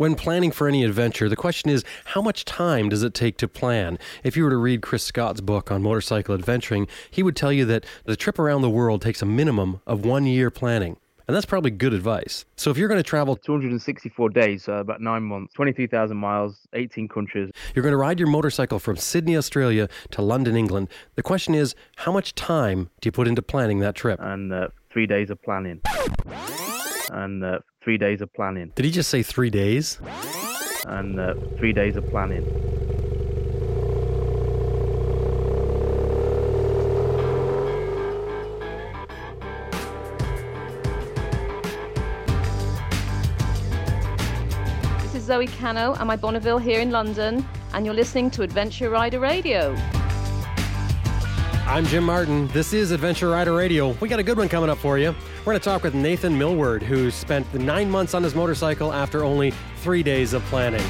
When planning for any adventure, the question is how much time does it take to plan? If you were to read Chris Scott's book on motorcycle adventuring, he would tell you that the trip around the world takes a minimum of one year planning. And that's probably good advice. So if you're going to travel 264 days, so about nine months, 23,000 miles, 18 countries. You're going to ride your motorcycle from Sydney, Australia to London, England. The question is, how much time do you put into planning that trip? And uh, three days of planning. And uh, three days of planning. Did he just say three days? And uh, three days of planning. This is Zoe Cano. And I'm Bonneville here in London, and you're listening to Adventure Rider Radio. I'm Jim Martin. This is Adventure Rider Radio. We got a good one coming up for you. We're going to talk with Nathan Millward, who spent nine months on his motorcycle after only three days of planning.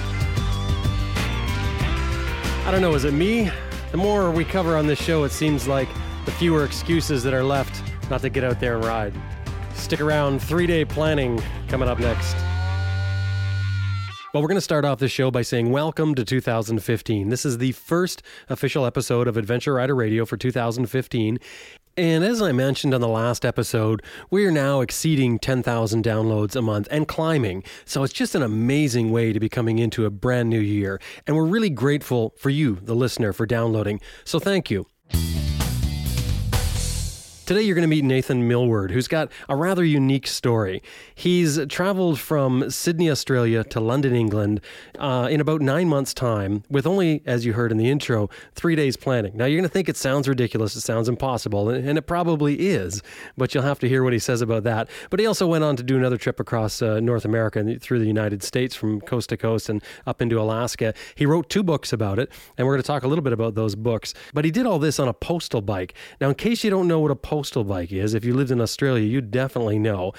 I don't know, is it me? The more we cover on this show, it seems like the fewer excuses that are left not to get out there and ride. Stick around, three day planning coming up next. Well, we're going to start off this show by saying welcome to 2015. This is the first official episode of Adventure Rider Radio for 2015. And as I mentioned on the last episode, we are now exceeding 10,000 downloads a month and climbing. So it's just an amazing way to be coming into a brand new year. And we're really grateful for you, the listener, for downloading. So thank you. Today, you're going to meet Nathan Millward, who's got a rather unique story. He's traveled from Sydney, Australia to London, England uh, in about nine months' time, with only, as you heard in the intro, three days planning. Now, you're going to think it sounds ridiculous, it sounds impossible, and it probably is, but you'll have to hear what he says about that. But he also went on to do another trip across uh, North America and through the United States from coast to coast and up into Alaska. He wrote two books about it, and we're going to talk a little bit about those books. But he did all this on a postal bike. Now, in case you don't know what a postal postal bike is. If you lived in Australia, you'd definitely know.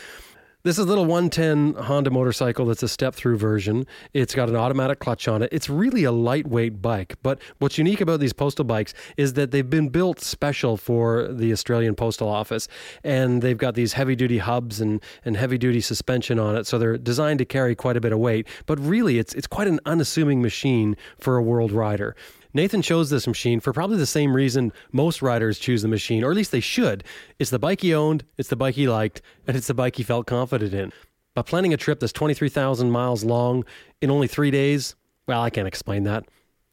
This is a little 110 Honda motorcycle that's a step through version. It's got an automatic clutch on it. It's really a lightweight bike. But what's unique about these postal bikes is that they've been built special for the Australian Postal Office. And they've got these heavy duty hubs and, and heavy duty suspension on it. So they're designed to carry quite a bit of weight. But really, it's, it's quite an unassuming machine for a world rider. Nathan chose this machine for probably the same reason most riders choose the machine, or at least they should. It's the bike he owned, it's the bike he liked, and it's the bike he felt confident in. But planning a trip that's 23,000 miles long in only three days, well, I can't explain that.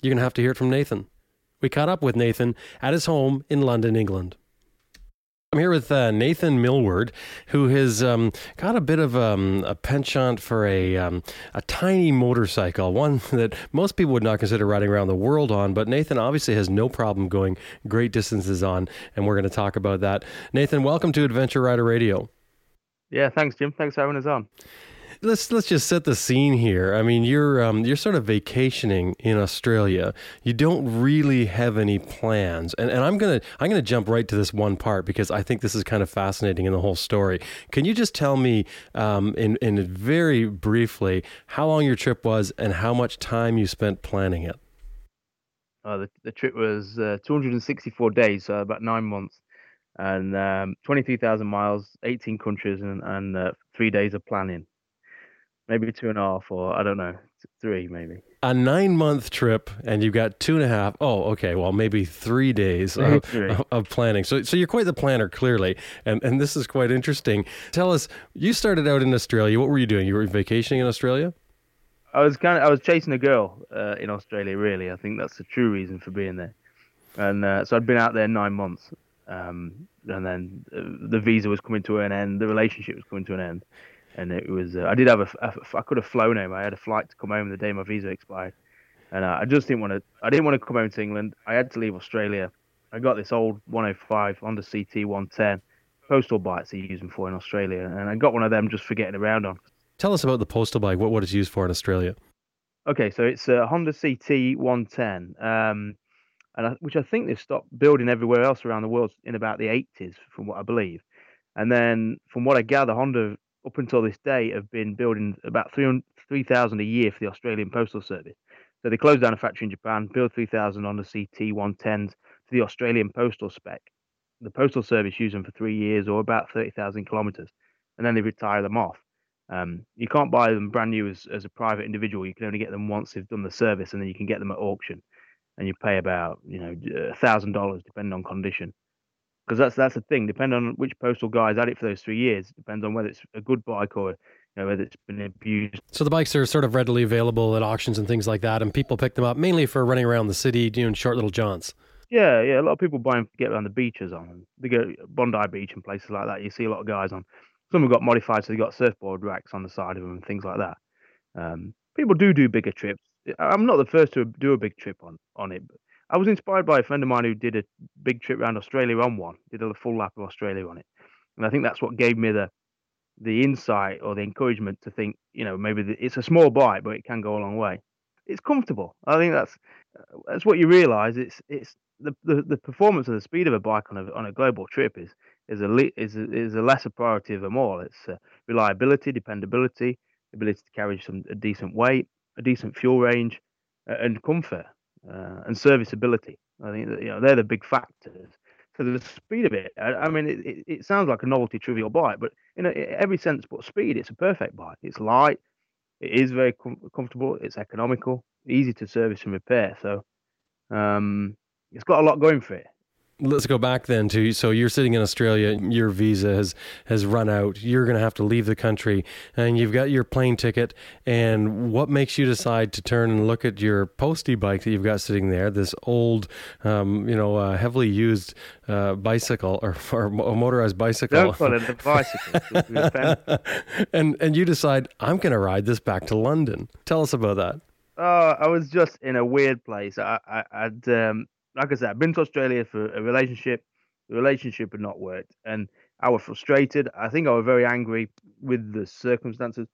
You're going to have to hear it from Nathan. We caught up with Nathan at his home in London, England. I'm here with uh, Nathan Millward, who has um, got a bit of um, a penchant for a um, a tiny motorcycle, one that most people would not consider riding around the world on. But Nathan obviously has no problem going great distances on, and we're going to talk about that. Nathan, welcome to Adventure Rider Radio. Yeah, thanks, Jim. Thanks for having us on let's let's just set the scene here. I mean, you're um, you're sort of vacationing in Australia. You don't really have any plans, and and I'm gonna I'm gonna jump right to this one part because I think this is kind of fascinating in the whole story. Can you just tell me um, in in very briefly how long your trip was and how much time you spent planning it? Uh, the, the trip was uh, 264 days, so about nine months, and um, 23,000 miles, 18 countries, and, and uh, three days of planning maybe two and a half, or I don't know, three maybe. A nine month trip, and you've got two and a half. Oh, okay. Well, maybe three days of, of, planning. So, so you're quite the planner, clearly, and and this is quite interesting. Tell us, you started out in Australia. What were you doing? You were vacationing in Australia. I was kind of I was chasing a girl uh, in Australia. Really, I think that's the true reason for being there. And uh, so I'd been out there nine months, um, and then uh, the visa was coming to an end. The relationship was coming to an end and it was uh, I did have a, a I could have flown home. I had a flight to come home the day my visa expired, and uh, I just didn't want to. I didn't want to come home to England. I had to leave Australia. I got this old 105 Honda CT 110 postal bikes they use them for in Australia, and I got one of them just for getting around on. Tell us about the postal bike. What what it's used for in Australia? Okay, so it's a Honda CT 110, um, and I, which I think they've stopped building everywhere else around the world in about the 80s, from what I believe. And then, from what I gather, Honda up until this day have been building about 3,000 a year for the Australian Postal Service. So they closed down a factory in Japan, built 3,000 on the CT 110s to the Australian postal spec. The Postal Service used them for three years or about 30,000 kilometres, and then they retire them off. Um, you can't buy them brand new as, as a private individual. You can only get them once they've done the service, and then you can get them at auction, and you pay about you know thousand dollars depending on condition. Because that's that's the thing. Depending on which postal guy's had it for those three years, depends on whether it's a good bike or you know, whether it's been abused. So the bikes are sort of readily available at auctions and things like that, and people pick them up mainly for running around the city, doing short little jaunts. Yeah, yeah. A lot of people buy them to get around the beaches on. They go Bondi Beach and places like that. You see a lot of guys on. Some have got modified, so they got surfboard racks on the side of them and things like that. Um, people do do bigger trips. I'm not the first to do a big trip on on it. But I was inspired by a friend of mine who did a big trip around Australia on one. Did a full lap of Australia on it, and I think that's what gave me the the insight or the encouragement to think, you know, maybe the, it's a small bike, but it can go a long way. It's comfortable. I think that's that's what you realise. It's it's the, the, the performance of the speed of a bike on a on a global trip is is a is a, is a lesser priority of them all. It's uh, reliability, dependability, ability to carry some a decent weight, a decent fuel range, uh, and comfort uh, and serviceability. I think that, you know they're the big factors. So the speed of it, I, I mean, it, it, it, sounds like a novelty trivial bike, but in a, every sense but speed, it's a perfect bike. It's light, it is very com- comfortable, it's economical, easy to service and repair. So um, it's got a lot going for it. Let's go back then to so you're sitting in Australia, your visa has has run out. You're going to have to leave the country, and you've got your plane ticket. And what makes you decide to turn and look at your postie bike that you've got sitting there? This old, um, you know, uh, heavily used uh, bicycle or, or a motorized bicycle. Don't call it a bicycle. and and you decide I'm going to ride this back to London. Tell us about that. Oh, I was just in a weird place. I, I, I'd um, like I said, I've been to Australia for a relationship. The relationship had not worked, and I was frustrated. I think I was very angry with the circumstances,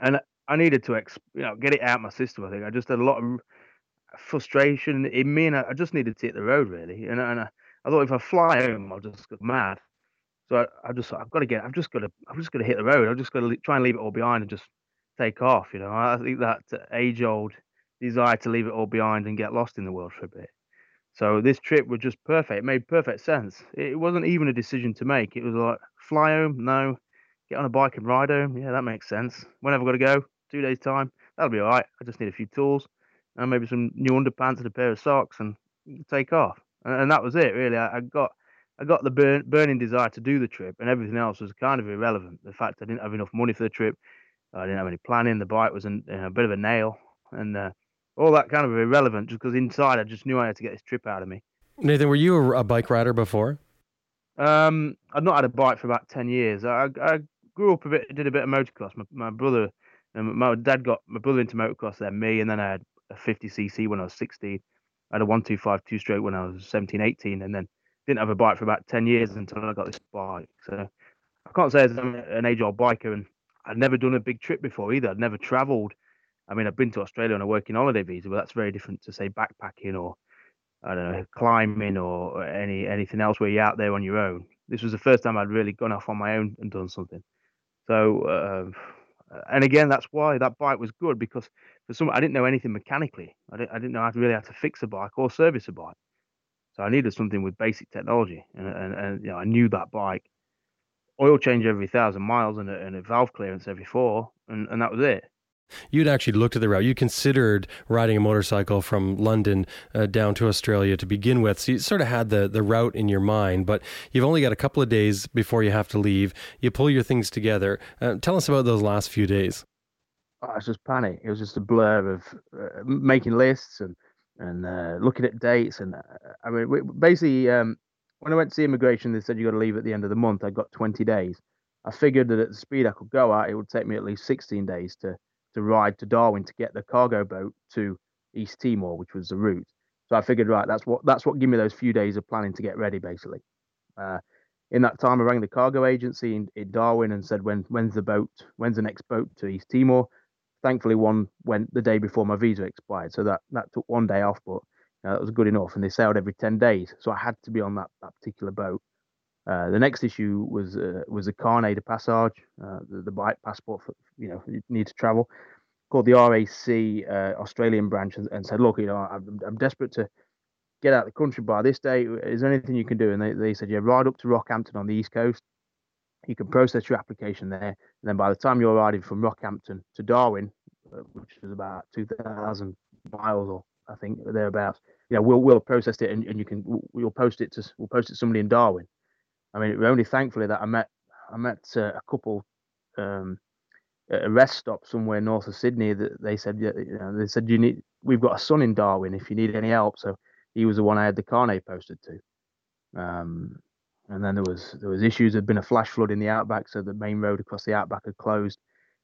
and I needed to, exp- you know, get it out my system. I think I just had a lot of frustration in me, and I just needed to hit the road really. And, and I, I thought if I fly home, I'll just go mad. So I, I just, I've got to get, I've just got to, I'm just going to hit the road. I've just got to try and leave it all behind and just take off. You know, I think that uh, age-old desire to leave it all behind and get lost in the world for a bit. So this trip was just perfect. It made perfect sense. It wasn't even a decision to make. It was like fly home, no. Get on a bike and ride home. Yeah, that makes sense. Whenever I got to go, two days time, that'll be all right. I just need a few tools and maybe some new underpants and a pair of socks and take off. And, and that was it, really. I, I, got I got the burn, burning desire to do the trip, and everything else was kind of irrelevant. The fact I didn't have enough money for the trip, I didn't have any planning. The bike was an, a bit of a nail, and uh, all that kind of irrelevant just because inside I just knew I had to get this trip out of me. Nathan, were you a, a bike rider before? Um, I'd not had a bike for about 10 years. I, I grew up a bit, did a bit of motocross. My, my brother and my dad got my brother into motocross, then me, and then I had a 50cc when I was 16. I had a 125 two stroke when I was 17, 18, and then didn't have a bike for about 10 years until I got this bike. So I can't say I'm an age old biker, and I'd never done a big trip before either. I'd never traveled I mean, I've been to Australia on a working holiday visa, but that's very different to say backpacking or I don't know climbing or any anything else where you're out there on your own. This was the first time I'd really gone off on my own and done something. So, uh, and again, that's why that bike was good because for some, I didn't know anything mechanically. I didn't, I didn't know how to really how to fix a bike or service a bike. So I needed something with basic technology, and and, and you know, I knew that bike oil change every thousand miles and a, and a valve clearance every four, and, and that was it. You'd actually looked at the route. You considered riding a motorcycle from London uh, down to Australia to begin with. So you sort of had the, the route in your mind, but you've only got a couple of days before you have to leave. You pull your things together. Uh, tell us about those last few days. Oh, was just panic. It was just a blur of uh, making lists and and uh, looking at dates. And uh, I mean, basically, um, when I went to see immigration, they said you got to leave at the end of the month. I got 20 days. I figured that at the speed I could go at, it would take me at least 16 days to to ride to Darwin to get the cargo boat to East Timor, which was the route. So I figured, right, that's what that's what gave me those few days of planning to get ready, basically. Uh, in that time, I rang the cargo agency in, in, Darwin and said, when when's the boat? When's the next boat to East Timor? Thankfully, one went the day before my visa expired, so that that took one day off, but uh, that was good enough. And they sailed every ten days, so I had to be on that that particular boat. Uh, the next issue was uh, was a carnet de passage, uh, the, the bike passport for you know you need to travel. Called the RAC uh, Australian branch and, and, said, look, you know, I'm, I'm, desperate to get out of the country by this day. Is there anything you can do? And they, they said, yeah, ride up to Rockhampton on the east coast, you can process your application there, and then by the time you're riding from Rockhampton to Darwin, uh, which is about 2,000 miles or I think thereabouts, you know, we'll we'll process it and, and you can we'll post it to we'll post it to somebody in Darwin. I mean, it was only thankfully that I met I met uh, a couple um, a rest stop somewhere north of Sydney that they said you know they said you need we've got a son in Darwin if you need any help. So he was the one I had the carnet posted to. Um, and then there was there was issues. There'd been a flash flood in the outback, so the main road across the outback had closed,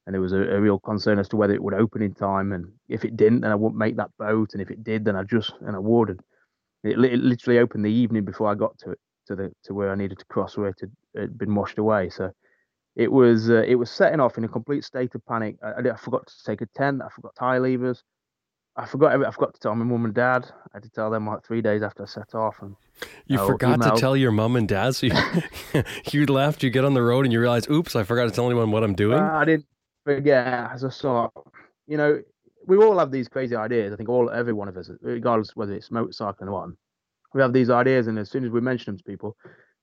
and there was a, a, real concern as to whether it would open in time. And if it didn't, then I wouldn't make that boat, and if it did, then I just and I would. And it, it literally opened the evening before I got to it to the to where I needed to cross where it had, been washed away. So it was uh, it was setting off in a complete state of panic. I, I, forgot to take a tent. I forgot tie levers. I forgot. I forgot to tell my mum and dad. I had to tell them like three days after I set off. And you uh, forgot to tell your mum and dad. So you, you left. You get on the road and you realize, oops, I forgot to tell anyone what I'm doing. Uh, I didn't forget. As I saw, you know, we all have these crazy ideas. I think all every one of us, regardless whether it's motorcycling or what, we have these ideas, and as soon as we mention them to people,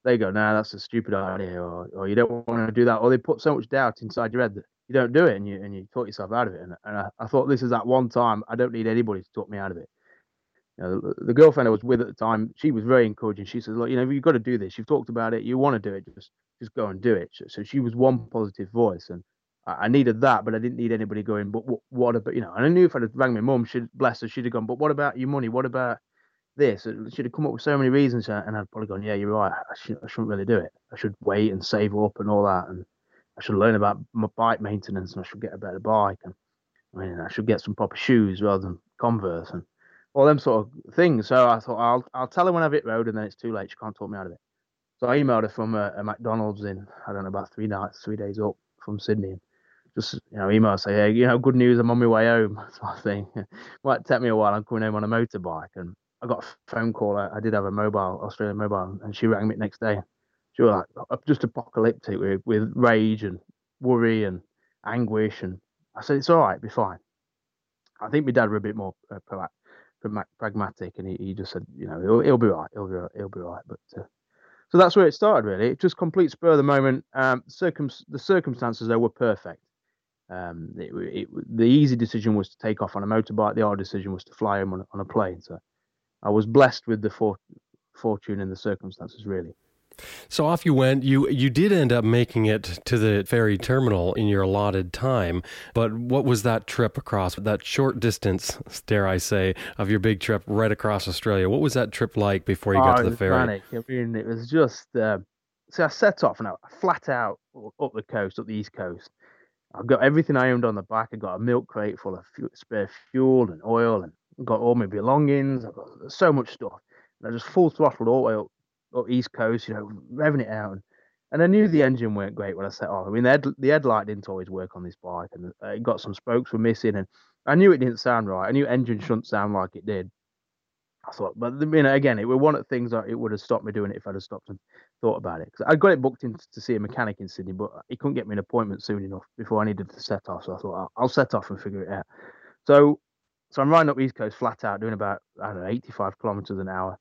they go, "Nah, that's a stupid idea," or, or you don't want to do that, or they put so much doubt inside your head that you don't do it, and you and you talk yourself out of it. And, and I, I thought this is that one time I don't need anybody to talk me out of it. You know, the, the, girlfriend I was with at the time, she was very encouraging. She says, "Look, you know, you've got to do this. You've talked about it. You want to do it. Just just go and do it." So she was one positive voice, and I, I needed that, but I didn't need anybody going. But what, what about you know? And I knew if I'd rang my mum, she'd bless her, she'd have gone. But what about your money? What about this. It should have come up with so many reasons, uh, and I'd probably gone, yeah, you're right. I, should, shouldn't really do it. I should wait and save up and all that, and I should learn about my bike maintenance, and I should get a better bike, and I mean, I should get some proper shoes rather than Converse and all them sort of things. So I thought I'll I'll tell her when I've hit road, and then it's too late. She can't talk me out of it. So I emailed her from a, a McDonald's in I don't know about three nights, three days up from Sydney. And just you know, email say, hey, you know, good news, I'm on my way home, sort of thing. Might take me a while. I'm coming home on a motorbike, and I got a phone call. I, I did have a mobile, Australian mobile, and she rang me next day. She was like just apocalyptic with, with rage and worry and anguish. And I said, it's all right, be fine. I think my dad were a bit more uh, pragmatic, and he, he just said, you know, he'll, he'll be right, he'll be right, he'll be right. But uh, so that's where it started, really. It just complete spur of the moment. Um, circum- the circumstances though were perfect. Um, it, it, the easy decision was to take off on a motorbike. The hard decision was to fly home on, on a plane. So I was blessed with the for, fortune and the circumstances, really. So off you went. You you did end up making it to the ferry terminal in your allotted time. But what was that trip across that short distance, dare I say, of your big trip right across Australia? What was that trip like before you oh, got to the ferry? Manic. I mean, it was just. Uh, so I set off and I flat out up the coast, up the east coast. I got everything I owned on the back. I got a milk crate full of spare fuel and oil and got all my belongings. I've got so much stuff. And I just full throttled all the way up, up East Coast, you know, revving it out. And, and I knew the engine weren't great when I set off. I mean, the, head, the headlight didn't always work on this bike, and uh, it got some spokes were missing, and I knew it didn't sound right. I knew engine shouldn't sound like it did. I thought, but you know, again, it was one of the things that it would have stopped me doing it if I'd have stopped and thought about it. Because I got it booked in to see a mechanic in Sydney, but he couldn't get me an appointment soon enough before I needed to set off. So I thought, I'll set off and figure it out. So so I'm riding up East Coast flat out, doing about I don't know 85 kilometers an hour,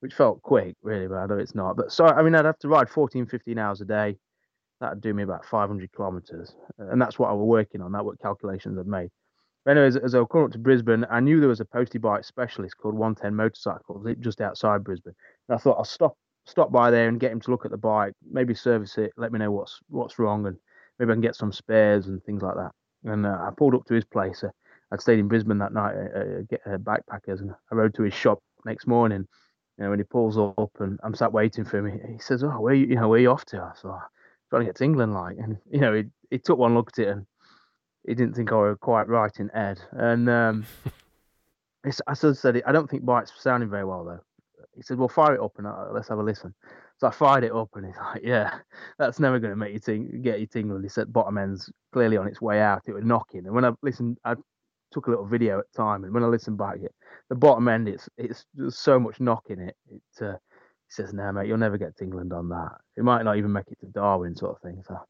which felt quick, really, but I know it's not. But so I mean, I'd have to ride 14, 15 hours a day. That'd do me about 500 kilometers, and that's what I was working on. That what calculations I'd made. But anyways, as I was coming up to Brisbane, I knew there was a postie bike specialist called 110 Motorcycles just outside Brisbane. And I thought I'll stop stop by there and get him to look at the bike, maybe service it, let me know what's what's wrong, and maybe I can get some spares and things like that. And uh, I pulled up to his place. Uh, I'd stayed in Brisbane that night, uh, get uh, backpackers, and I rode to his shop next morning. You know, when he pulls up and I'm sat waiting for him, he, says, "Oh, where you, you know, where you off to?" So I said, oh, "Trying to get to England, like." And you know, he, he took one look at it and he didn't think I was quite right in Ed. And um, I sort of said, "I don't think bike's sounding very well though." He said, "Well, fire it up and uh, let's have a listen." So I fired it up, and he's like, "Yeah, that's never going to make you ting- get you tingling." He said, "Bottom end's clearly on its way out. It was knocking." And when I listened, I took a little video at time, and when I listen back, it the bottom end, it's it's so much knock in it. It uh, says, "No, mate, you'll never get to England on that. It might not even make it to Darwin, sort of thing." So I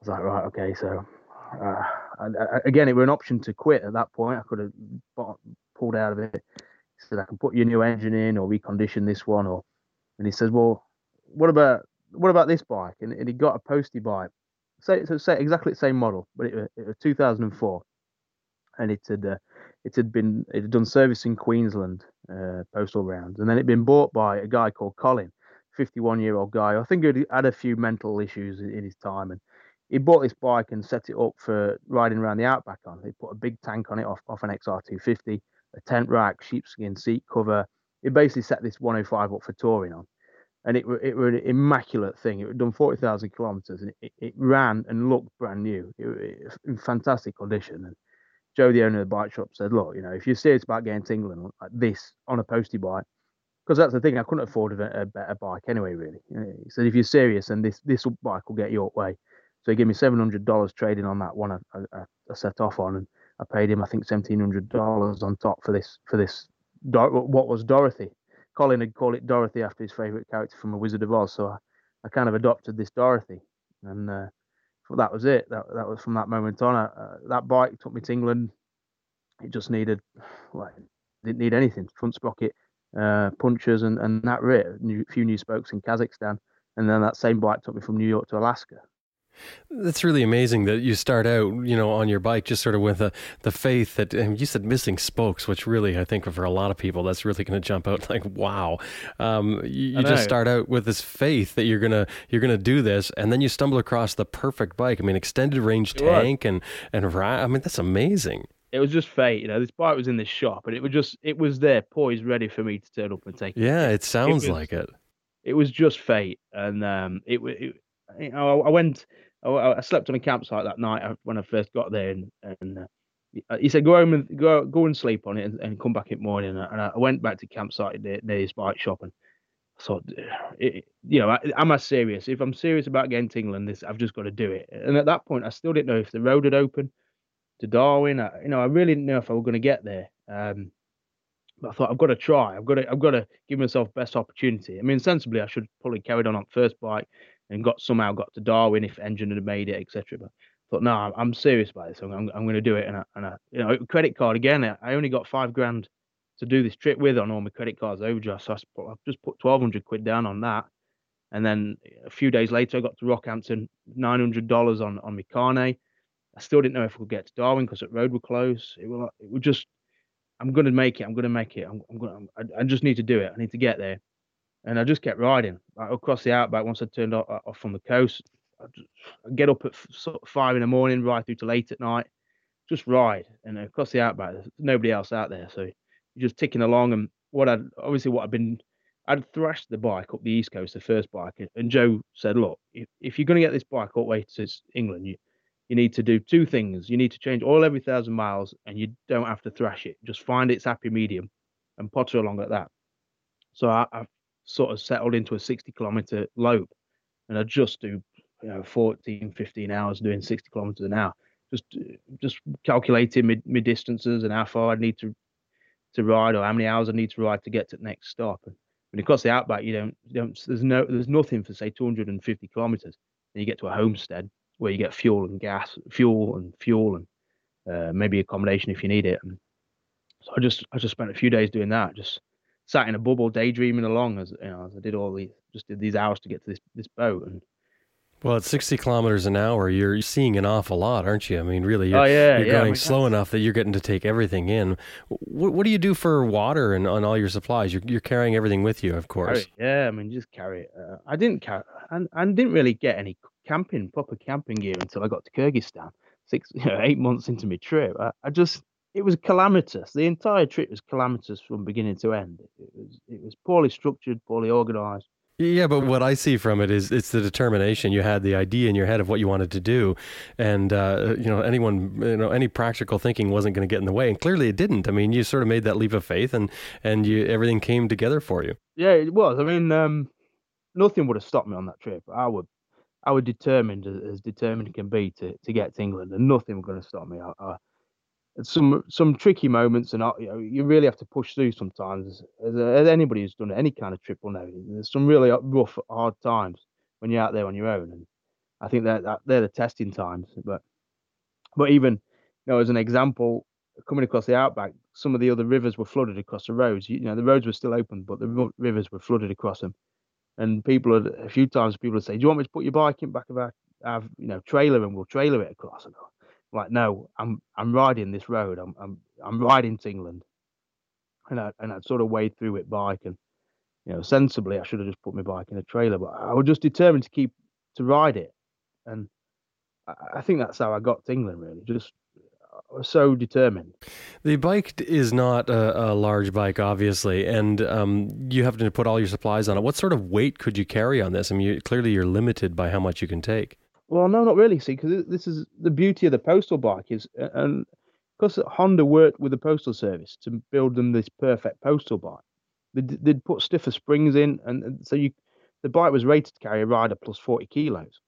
was like, "Right, okay." So uh, I, I, again, it was an option to quit at that point. I could have pulled out of it. He said, "I can put your new engine in, or recondition this one," or and he says, "Well, what about what about this bike? And, and he got a postie bike, say, so say exactly the same model, but it, it was 2004, and it had uh, it had been it had done service in Queensland uh, postal rounds, and then it'd been bought by a guy called Colin, 51 year old guy. I think he had a few mental issues in his time, and he bought this bike and set it up for riding around the outback on. He put a big tank on it off, off an XR250, a tent rack, sheepskin seat cover. He basically set this 105 up for touring on and it it was an immaculate thing. It had done forty thousand kilometers, and it, it ran and looked brand new. It, it, in fantastic condition. And Joe, the owner of the bike shop, said, "Look, you know, if you're serious about getting to England like this on a postie bike, because that's the thing, I couldn't afford a, a, better bike anyway. Really, he said, if you're serious, then this this bike will get you up way. So he gave me seven hundred dollars trading on that one I, I, I, set off on, and I paid him I think seventeen hundred dollars on top for this for this what was Dorothy Colin had called it Dorothy after his favourite character from A Wizard of Oz. So I, I kind of adopted this Dorothy, and uh, that was it. That that was from that moment on. Uh, that bike took me to England. It just needed, like, didn't need anything. Front sprocket, uh, punchers, and and that rear. Few new spokes in Kazakhstan, and then that same bike took me from New York to Alaska. That's really amazing that you start out, you know, on your bike just sort of with a, the faith that you said missing spokes, which really I think for a lot of people that's really going to jump out like wow. Um, you, you just start out with this faith that you're gonna you're gonna do this, and then you stumble across the perfect bike. I mean, extended range tank and and ride. I mean that's amazing. It was just fate, you know. This bike was in the shop, and it was just it was there, poised, ready for me to turn up and take it. Yeah, it sounds it was, like it. It was just fate, and um, it, it you know, I went I, I slept on a campsite that night uh, when I first got there, and, and uh, he said, "Go home and go go and sleep on it, and, and come back in the morning." And I went back to campsite near, near his bike shop, and I thought, it, you know, I, am I serious? If I'm serious about getting to England, this I've just got to do it. And at that point, I still didn't know if the road had opened to Darwin. I, you know, I really didn't know if I was going to get there. Um, but I thought I've got to try. I've got to. I've got to give myself best opportunity. I mean, sensibly, I should probably carried on on first bike, and got somehow got to Darwin if engine had made it, etc. But thought, no, I'm serious about this. I'm, I'm, I'm going to do it. And I, and I, you know, credit card again. I only got five grand to do this trip with on all my credit cards overdraft. So I have just put 1200 quid down on that. And then a few days later, I got to Rockhampton, $900 on, on my carnet. I still didn't know if we could get to Darwin because the road were closed. It was, it just, I'm going to make it. I'm going to make it. I'm, I'm going I, I just need to do it. I need to get there and I just kept riding like, across the outback. Once I turned off, off from the coast, I'd get up at sort of five in the morning, ride through to late at night, just ride. And across the outback, there's nobody else out there, so you're just ticking along. And what I'd obviously what I'd been, I'd thrashed the bike up the east coast, the first bike, and Joe said, "Look, if, if you're going to get this bike all the way to England, you you need to do two things. You need to change oil every thousand miles, and you don't have to thrash it. Just find its happy medium, and potter along at that." So I, I sort of settled into a 60 kilometer lope and I just do you know 14 15 hours doing 60 kilometers an hour. Just just calculating mid, mid distances and how far I need to to ride or how many hours I need to ride to get to the next stop. And when you cross the outback you don't you don't there's no there's nothing for say 250 kilometers. And you get to a homestead where you get fuel and gas fuel and fuel and uh, maybe accommodation if you need it. And so I just I just spent a few days doing that just sat in a bubble daydreaming along as you know as I did all these just did these hours to get to this this boat and well, at 60 kilometers an hour, you're seeing an awful lot, aren't you? I mean, really, you're, oh, yeah, you're yeah, going slow enough that you're getting to take everything in. What, what do you do for water and on all your supplies? You're, you're carrying everything with you, of course. Yeah, I mean, just carry it. Uh, I didn't carry, I, I didn't really get any camping, proper camping gear until I got to Kyrgyzstan, six, you know, eight months into my trip. I, I just, it was calamitous. The entire trip was calamitous from beginning to end. It was it was poorly structured, poorly organized. Yeah, but what I see from it is it's the determination. You had the idea in your head of what you wanted to do, and uh, you know anyone, you know, any practical thinking wasn't going to get in the way, and clearly it didn't. I mean, you sort of made that leap of faith, and and you everything came together for you. Yeah, it was. I mean, um, nothing would have stopped me on that trip. I would, I was determined as, as determined can be to to get to England, and nothing was going to stop me. I, I, some some tricky moments, and uh, you know you really have to push through sometimes. As, as anybody who's done any kind of trip will know, there's some really rough, hard times when you're out there on your own, and I think that, that they're the testing times. But but even you know, as an example, coming across the outback, some of the other rivers were flooded across the roads. You know, the roads were still open, but the rivers were flooded across them. And people had a few times people would say, "Do you want me to put your bike in back of our, our you know trailer and we'll trailer it across?" And like, "No, I'm I'm riding this road. I'm I'm I'm riding to England." And I and I'd sort of wade through it bike and you know sensibly I should have just put my bike in a trailer, but I was just determined to keep to ride it, and I, I think that's how I got to England. Really, just so determined. The bike is not a, a large bike, obviously, and um, you have to put all your supplies on it. What sort of weight could you carry on this? I mean, you, clearly you're limited by how much you can take. Well, no, not really. See, because this is the beauty of the postal bike is, and because Honda worked with the postal service to build them this perfect postal bike. They'd, they'd put stiffer springs in, and, and so you, the bike was rated to carry a rider plus forty kilos.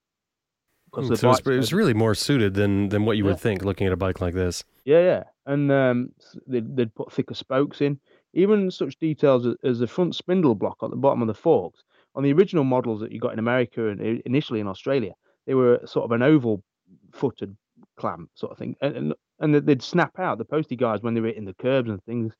Mm, so it's, it's, really more suited than than what you yeah. would think looking at a bike like this. Yeah, yeah, and um, they'd, they'd put thicker spokes in, even such details as, as the front spindle block at the bottom of the forks. On the original models that you got in America and initially in Australia, they were sort of an oval footed clamp sort of thing, and, and they'd snap out. The postie guys when they were hitting the curbs and things,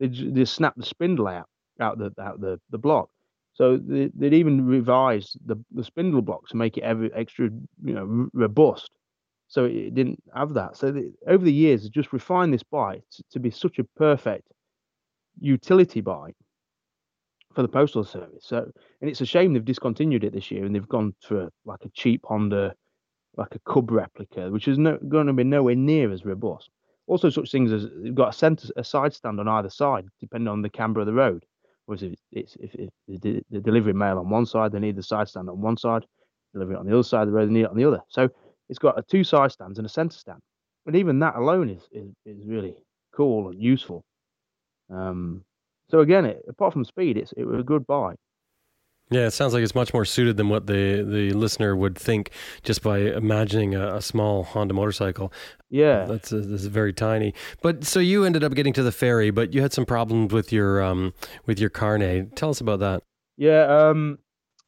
they'd just snap the spindle out out the out the the block. So they, would even revise the, the spindle block to make it every extra, you know, robust. So it didn't have that. So over the years, just refined this bike to, to, be such a perfect utility bike for the postal service. So, and it's a shame they've discontinued it this year and they've gone for like a cheap Honda, like a Cub replica, which is no, going to be nowhere near as robust. Also, such things as they've got a center, a side stand on either side, depending on the camber of the road. Whereas if it's if, if the, the delivery mail on one side, they need the side stand on one side, deliver it on the other side of the road, they need it on the other. So it's got a two side stands and a center stand. And even that alone is is, is really cool and useful. Um, so again, it, apart from speed, it's it was a good buy. Yeah, it sounds like it's much more suited than what the, the listener would think just by imagining a, a small Honda motorcycle. Yeah, that's a, this is very tiny. But so you ended up getting to the ferry, but you had some problems with your um with your carnet. Tell us about that. Yeah, um,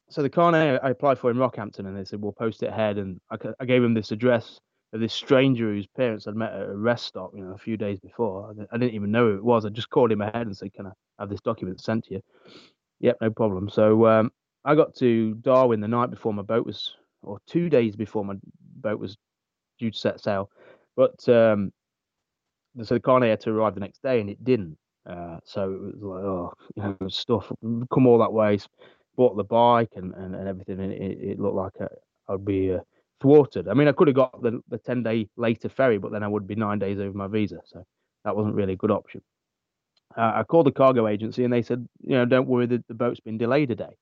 so the carnet I applied for in Rockhampton, and they said we'll post it ahead, and I, I gave them this address of this stranger whose parents I'd met at a rest stop, you know, a few days before. I didn't even know who it was. I just called him ahead and said, "Can I have this document sent to you?" Yep, no problem. So um, I got to Darwin the night before my boat was, or two days before my boat was due to set sail. But um, so the carnet had to arrive the next day, and it didn't. Uh, so it was like, oh, you know, stuff come all that way. Bought the bike and, and, and everything, and it, it looked like I, would be uh, thwarted. I mean, I could have got the, the 10 day later ferry, but then I would be nine days over my visa. So that wasn't really a good option uh, I called the cargo agency and they said, you know, don't worry, the, the boat's been delayed a day.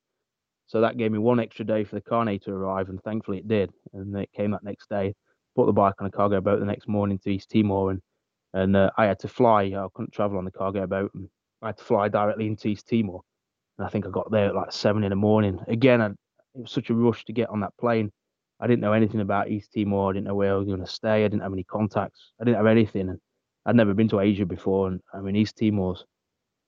So that gave me one extra day for the carnet to arrive, and thankfully it did. And it came that next day. Put the bike on a cargo boat the next morning to East Timor, and and uh, I had to fly. I couldn't travel on the cargo boat, and I had to fly directly into East Timor. And I think I got there at like seven in the morning. Again, I, it was such a rush to get on that plane. I didn't know anything about East Timor. I didn't know where I was going to stay. I didn't have any contacts. I didn't have anything. And I'd never been to Asia before, and I mean East Timor's,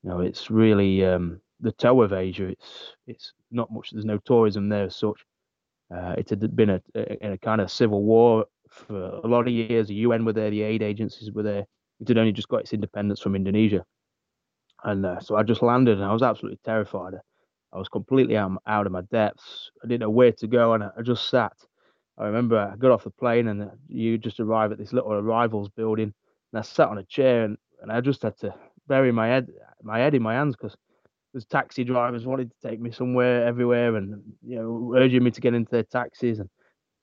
you know, it's really um, the toe of Asia. It's it's not much. There's no tourism there as such. Uh, it had been a, a, a, kind of civil war for a lot of years. The UN were there, the aid agencies were there. It had only just got its independence from Indonesia, and uh, so I just landed, and I was absolutely terrified. I was completely out, out of my depths. I didn't know where to go, and I, I just sat. I remember I got off the plane, and uh, you just arrive at this little arrivals building and I sat on a chair and, and I just had to bury my head my head in my hands because there's taxi drivers wanting to take me somewhere everywhere and you know urging me to get into their taxis and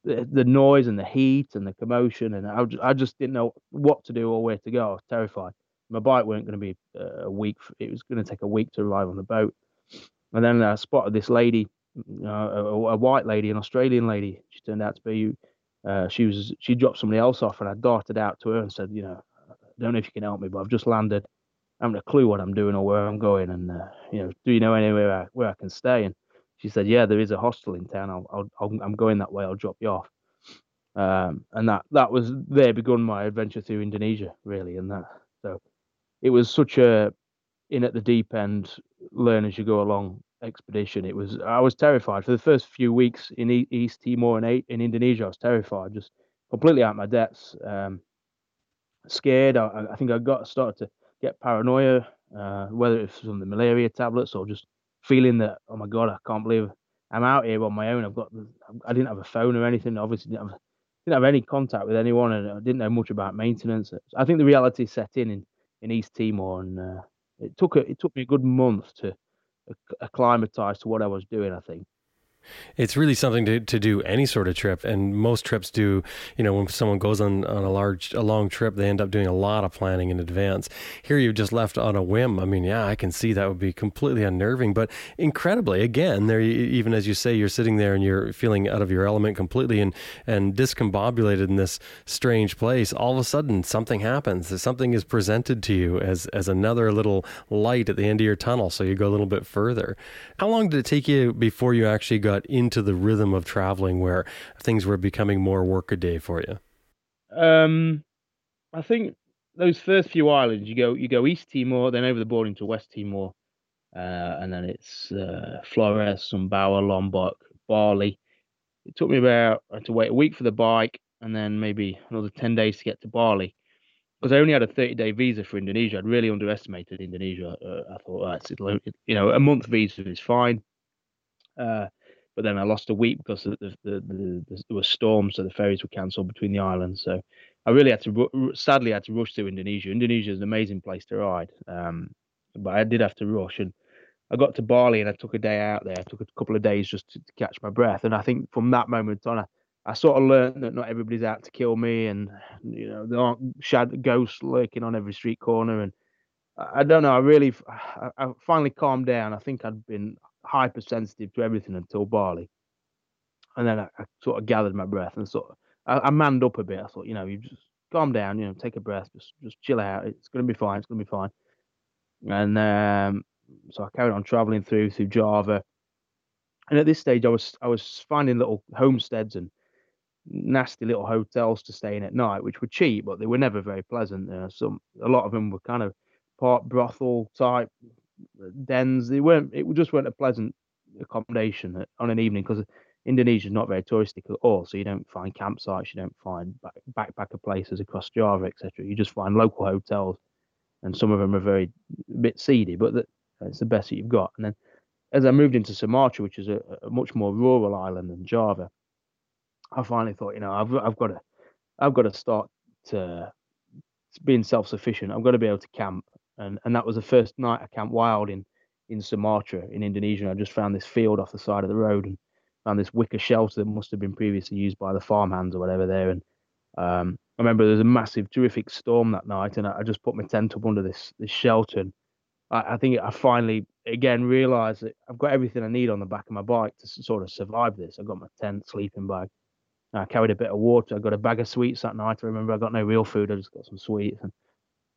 the, the noise and the heat and the commotion and I, I just didn't know what to do or where to go. I was terrified. My bike weren't going to be uh, a week. It was going to take a week to arrive on the boat. And then I spotted this lady, a, a, white lady, an Australian lady. She turned out to be. Uh, she was. She dropped somebody else off, and I darted out to her and said, "You know, I don't know if you can help me, but I've just landed. I haven't a clue what I'm doing or where I'm going. And, uh, you know, do you know anywhere I, where I can stay? And she said, yeah, there is a hostel in town. I'll, I'll, i am going that way. I'll drop you off. Um, and that, that was there begun my adventure through Indonesia, really. And that, so it was such a in at the deep end, learn as you go along expedition. It was, I was terrified for the first few weeks in East Timor and in Indonesia. I was terrified, just completely out my depths. Um, scared. I, I think I got started to get paranoia, uh, whether it's from the malaria tablets or just feeling that oh my god, I can't believe I'm out here on my own. I've got I didn't have a phone or anything. Obviously, didn't have didn't have any contact with anyone, and I didn't know much about maintenance. I think the reality set in in, in East Timor, and uh, it took a, it took me a good month to acclimatize to what I was doing. I think. It's really something to, to do any sort of trip, and most trips do. You know, when someone goes on, on a large, a long trip, they end up doing a lot of planning in advance. Here, you've just left on a whim. I mean, yeah, I can see that would be completely unnerving, but incredibly, again, there, even as you say, you're sitting there and you're feeling out of your element completely and and discombobulated in this strange place. All of a sudden, something happens. Something is presented to you as as another little light at the end of your tunnel. So you go a little bit further. How long did it take you before you actually got got into the rhythm of traveling where things were becoming more workaday for you? Um, I think those first few islands, you go you go East Timor, then over the border into West Timor, uh, and then it's uh, Flores, Sumbawa, Lombok, Bali. It took me about I had to wait a week for the bike, and then maybe another ten days to get to Bali. Because I only had a 30 day visa for Indonesia, I'd really underestimated Indonesia. Uh, I thought, right, you know, a month visa is fine. Uh, but then I lost a week because the, the, the, the there were storms, so the ferries were cancelled between the islands. So I really had to, sadly, I had to rush to Indonesia. Indonesia is an amazing place to ride, um, but I did have to rush. And I got to Bali and I took a day out there. I took a couple of days just to, to catch my breath. And I think from that moment on, I, I sort of learned that not everybody's out to kill me, and you know there aren't shad- ghosts lurking on every street corner. And I, I don't know. I really, I, I finally calmed down. I think I'd been hypersensitive to everything until Bali. And then I, I, sort of gathered my breath and sort of I, I, manned up a bit. I thought, you know, you just calm down, you know, take a breath, just just chill out. It's gonna be fine. It's gonna be fine. And um, so I carried on traveling through through Java. And at this stage, I was I was finding little homesteads and nasty little hotels to stay in at night, which were cheap, but they were never very pleasant. Uh, some a lot of them were kind of part brothel type dens. They weren't. It just weren't a pleasant accommodation on an evening because Indonesia is not very touristic at all. So you don't find campsites, you don't find backpacker places across Java, etc. You just find local hotels, and some of them are very a bit seedy, but the, it's the best that you've got. And then as I moved into Sumatra, which is a, a much more rural island than Java, I finally thought, you know, I've I've got to I've got to start to being self sufficient. I've got to be able to camp and and that was the first night I camped wild in in Sumatra in Indonesia. I just found this field off the side of the road and found this wicker shelter that must have been previously used by the farmhands or whatever there. And um, I remember there was a massive, terrific storm that night, and I, I just put my tent up under this this shelter. And I, I think I finally again realised that I've got everything I need on the back of my bike to sort of survive this. I've got my tent, sleeping bag. I carried a bit of water. I got a bag of sweets that night. I remember I got no real food. I just got some sweets and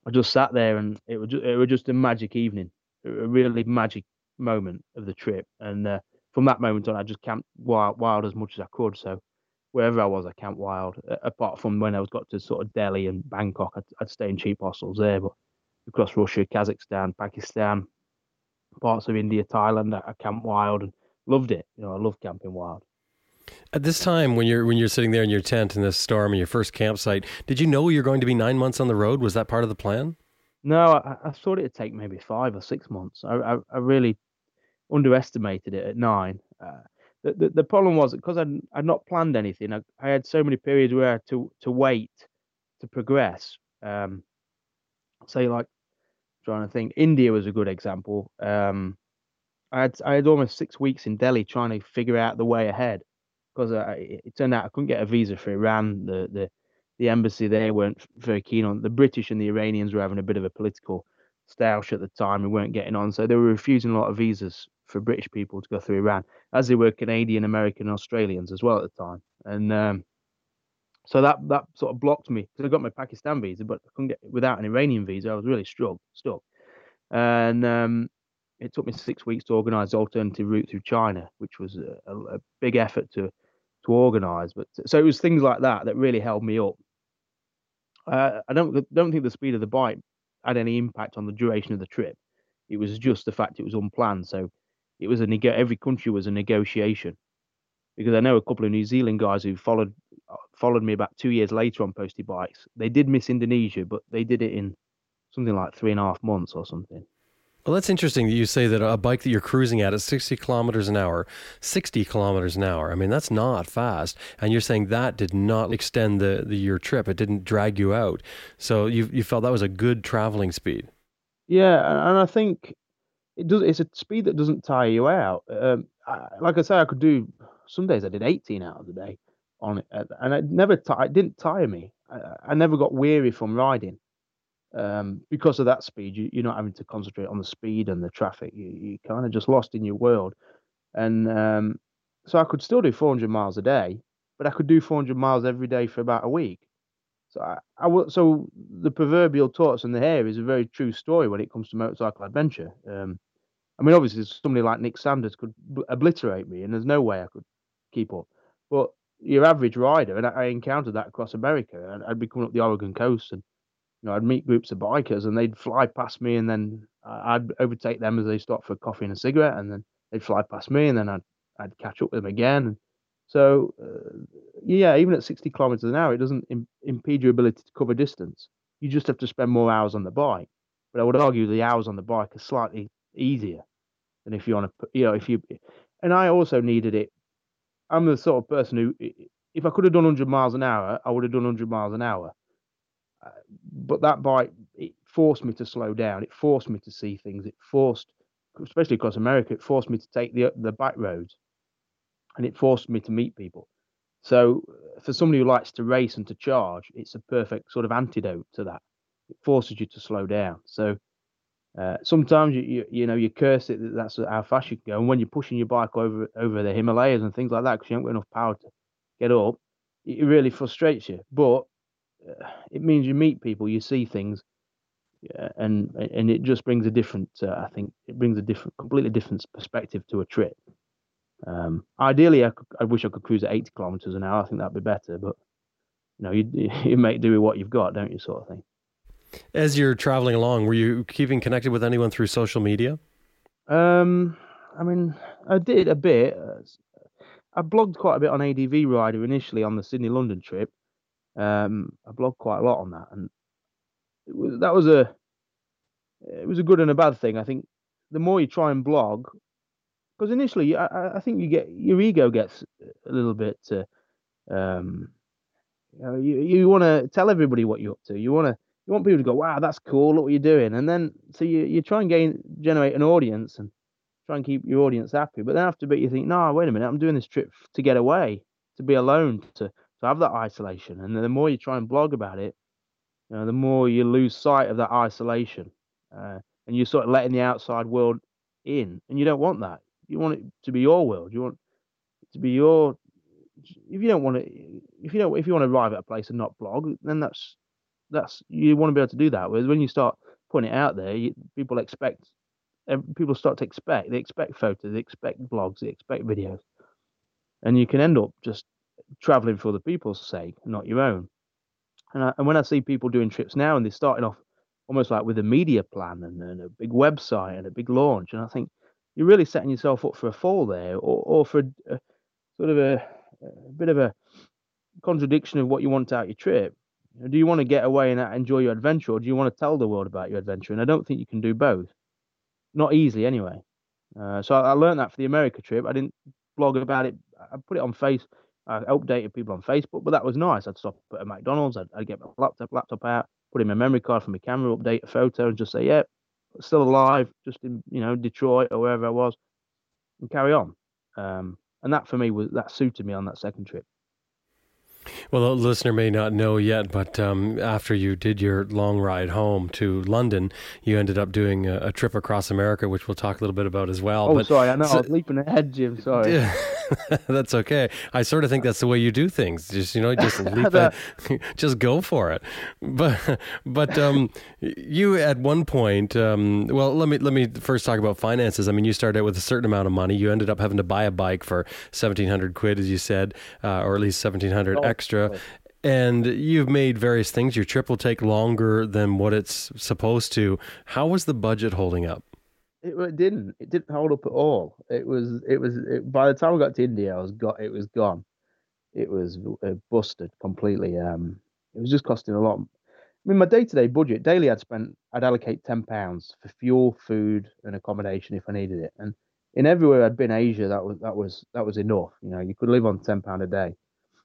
I just sat there and it was just, it was just a magic evening, a really magic moment of the trip. And uh, from that moment on, I just camped wild, wild as much as I could. So wherever I was, I camped wild. Apart from when I was got to sort of Delhi and Bangkok, I'd, I'd stay in cheap hostels there. But across Russia, Kazakhstan, Pakistan, parts of India, Thailand, I camped wild and loved it. You know, I love camping wild. At this time, when you're when you're sitting there in your tent in this storm in your first campsite, did you know you're going to be nine months on the road? Was that part of the plan? No, I, I thought it'd take maybe five or six months. I I, I really underestimated it at nine. Uh, the, the, the problem was because I'd I'd not planned anything. I, I had so many periods where I had to to wait to progress. Um, say like trying to think, India was a good example. Um, I had I had almost six weeks in Delhi trying to figure out the way ahead because uh, it turned out I couldn't get a visa for Iran. The the the embassy there weren't very keen on the British and the Iranians were having a bit of a political stoush at the time. We weren't getting on, so they were refusing a lot of visas for British people to go through Iran, as they were Canadian, American, Australians as well at the time. And um, so that that sort of blocked me because I got my Pakistan visa, but I couldn't get without an Iranian visa. I was really struck, stuck. And um, it took me six weeks to organise alternative route through China, which was a, a, a big effort to to organise. But so it was things like that that really held me up. Uh, I don't don't think the speed of the bike had any impact on the duration of the trip. It was just the fact it was unplanned. So it was a neg- every country was a negotiation. Because I know a couple of New Zealand guys who followed uh, followed me about two years later on postie bikes. They did miss Indonesia, but they did it in something like three and a half months or something. Well, that's interesting that you say that a bike that you're cruising at at 60 kilometers an hour, 60 kilometers an hour. I mean, that's not fast. And you're saying that did not extend the, the your trip. It didn't drag you out. So you you felt that was a good traveling speed. Yeah, and I think it does. It's a speed that doesn't tire you out. Um, I, like I say, I could do some days. I did 18 hours a day on it, and it never. T- it didn't tire me. I, I never got weary from riding um, because of that speed, you, you're not having to concentrate on the speed and the traffic. You, you kind of just lost in your world. And um, so I could still do 400 miles a day, but I could do 400 miles every day for about a week. So I, I so the proverbial tortoise and the hare is a very true story when it comes to motorcycle adventure. Um, I mean, obviously, somebody like Nick Sanders could obliterate me, and there's no way I could keep up. But your average rider, and I, I encountered that across America, and I'd be coming up the Oregon coast, and you know, I'd meet groups of bikers and they'd fly past me, and then I'd overtake them as they stopped for coffee and a cigarette, and then they'd fly past me, and then I'd I'd catch up with them again. So uh, yeah, even at 60 kilometers an hour, it doesn't Im- impede your ability to cover distance. You just have to spend more hours on the bike. But I would argue the hours on the bike are slightly easier than if you want to, you know, if you. And I also needed it. I'm the sort of person who, if I could have done 100 miles an hour, I would have done 100 miles an hour but that bike it forced me to slow down. It forced me to see things. It forced, especially across America, it forced me to take the the back roads, and it forced me to meet people. So for somebody who likes to race and to charge, it's a perfect sort of antidote to that. It forces you to slow down. So uh, sometimes you, you, you know you curse it that that's how fast you can go, and when you're pushing your bike over over the Himalayas and things like that because you haven't got enough power to get up, it really frustrates you. But it means you meet people, you see things, and and it just brings a different. Uh, I think it brings a different, completely different perspective to a trip. Um, ideally, I, could, I wish I could cruise at 80 kilometers an hour. I think that'd be better, but you know, you you make do with what you've got, don't you, sort of thing. As you're traveling along, were you keeping connected with anyone through social media? Um, I mean, I did a bit. I blogged quite a bit on ADV Rider initially on the Sydney London trip, um, I blogged quite a lot on that, and was, that was a it was a good and a bad thing. I think the more you try and blog, because initially I, I think you get your ego gets a little bit. Uh, um, you know, you, you want to tell everybody what you're up to. You want to you want people to go, wow, that's cool. Look what you're doing, and then so you you try and gain generate an audience and try and keep your audience happy. But then after a bit, you think, no, wait a minute, I'm doing this trip to get away, to be alone, to to have that isolation. And the more you try and blog about it, you know, the more you lose sight of that isolation, uh, and you're sort of letting the outside world in, and you don't want that. You want it to be your world. You want it to be your. If you don't want to, if you don't, if you want to arrive at a place and not blog, then that's that's you want to be able to do that. Whereas when you start putting it out there, you, people expect people start to expect they expect photos, they expect blogs, they expect videos, and you can end up just traveling for the people's sake, not your own. And, I, and when I see people doing trips now and they're starting off almost like with a media plan and, and a big website and a big launch, and I think you're really setting yourself up for a fall there, or, or for a, a, sort of a, a, bit of a contradiction of what you want out your trip. Do you want to get away and enjoy your adventure, or do you want to tell the world about your adventure? And I don't think you can do both. Not easily, anyway. Uh, so I, I learned that for the America trip. I didn't blog about it. I put it on face I updated people on Facebook, but that was nice. I'd stop at a McDonald's, I'd, I'd, get my laptop laptop out, put in my memory card from my camera, update a photo, and just say, "Yeah, still alive, just in you know Detroit or wherever I was," and carry on. Um, and that for me was that suited me on that second trip. Well, the listener may not know yet, but um, after you did your long ride home to London, you ended up doing a, a, trip across America, which we'll talk a little bit about as well. Oh, but, sorry, I know so, I was leaping ahead, Jim. Sorry. that's okay. I sort of think that's the way you do things. Just you know, just leap, ahead, just go for it. But but um, you at one point, um, well, let me let me first talk about finances. I mean, you started out with a certain amount of money. You ended up having to buy a bike for seventeen hundred quid, as you said, uh, or at least seventeen hundred oh, extra. Oh. And you've made various things. Your trip will take longer than what it's supposed to. How was the budget holding up? It, it didn't. It didn't hold up at all. It was. It was. It, by the time I got to India, I was got. It was gone. It was uh, busted completely. Um, it was just costing a lot. I mean, my day-to-day budget daily, I'd spend, I'd allocate ten pounds for fuel, food, and accommodation if I needed it. And in everywhere I'd been, Asia, that was that was that was enough. You know, you could live on ten pound a day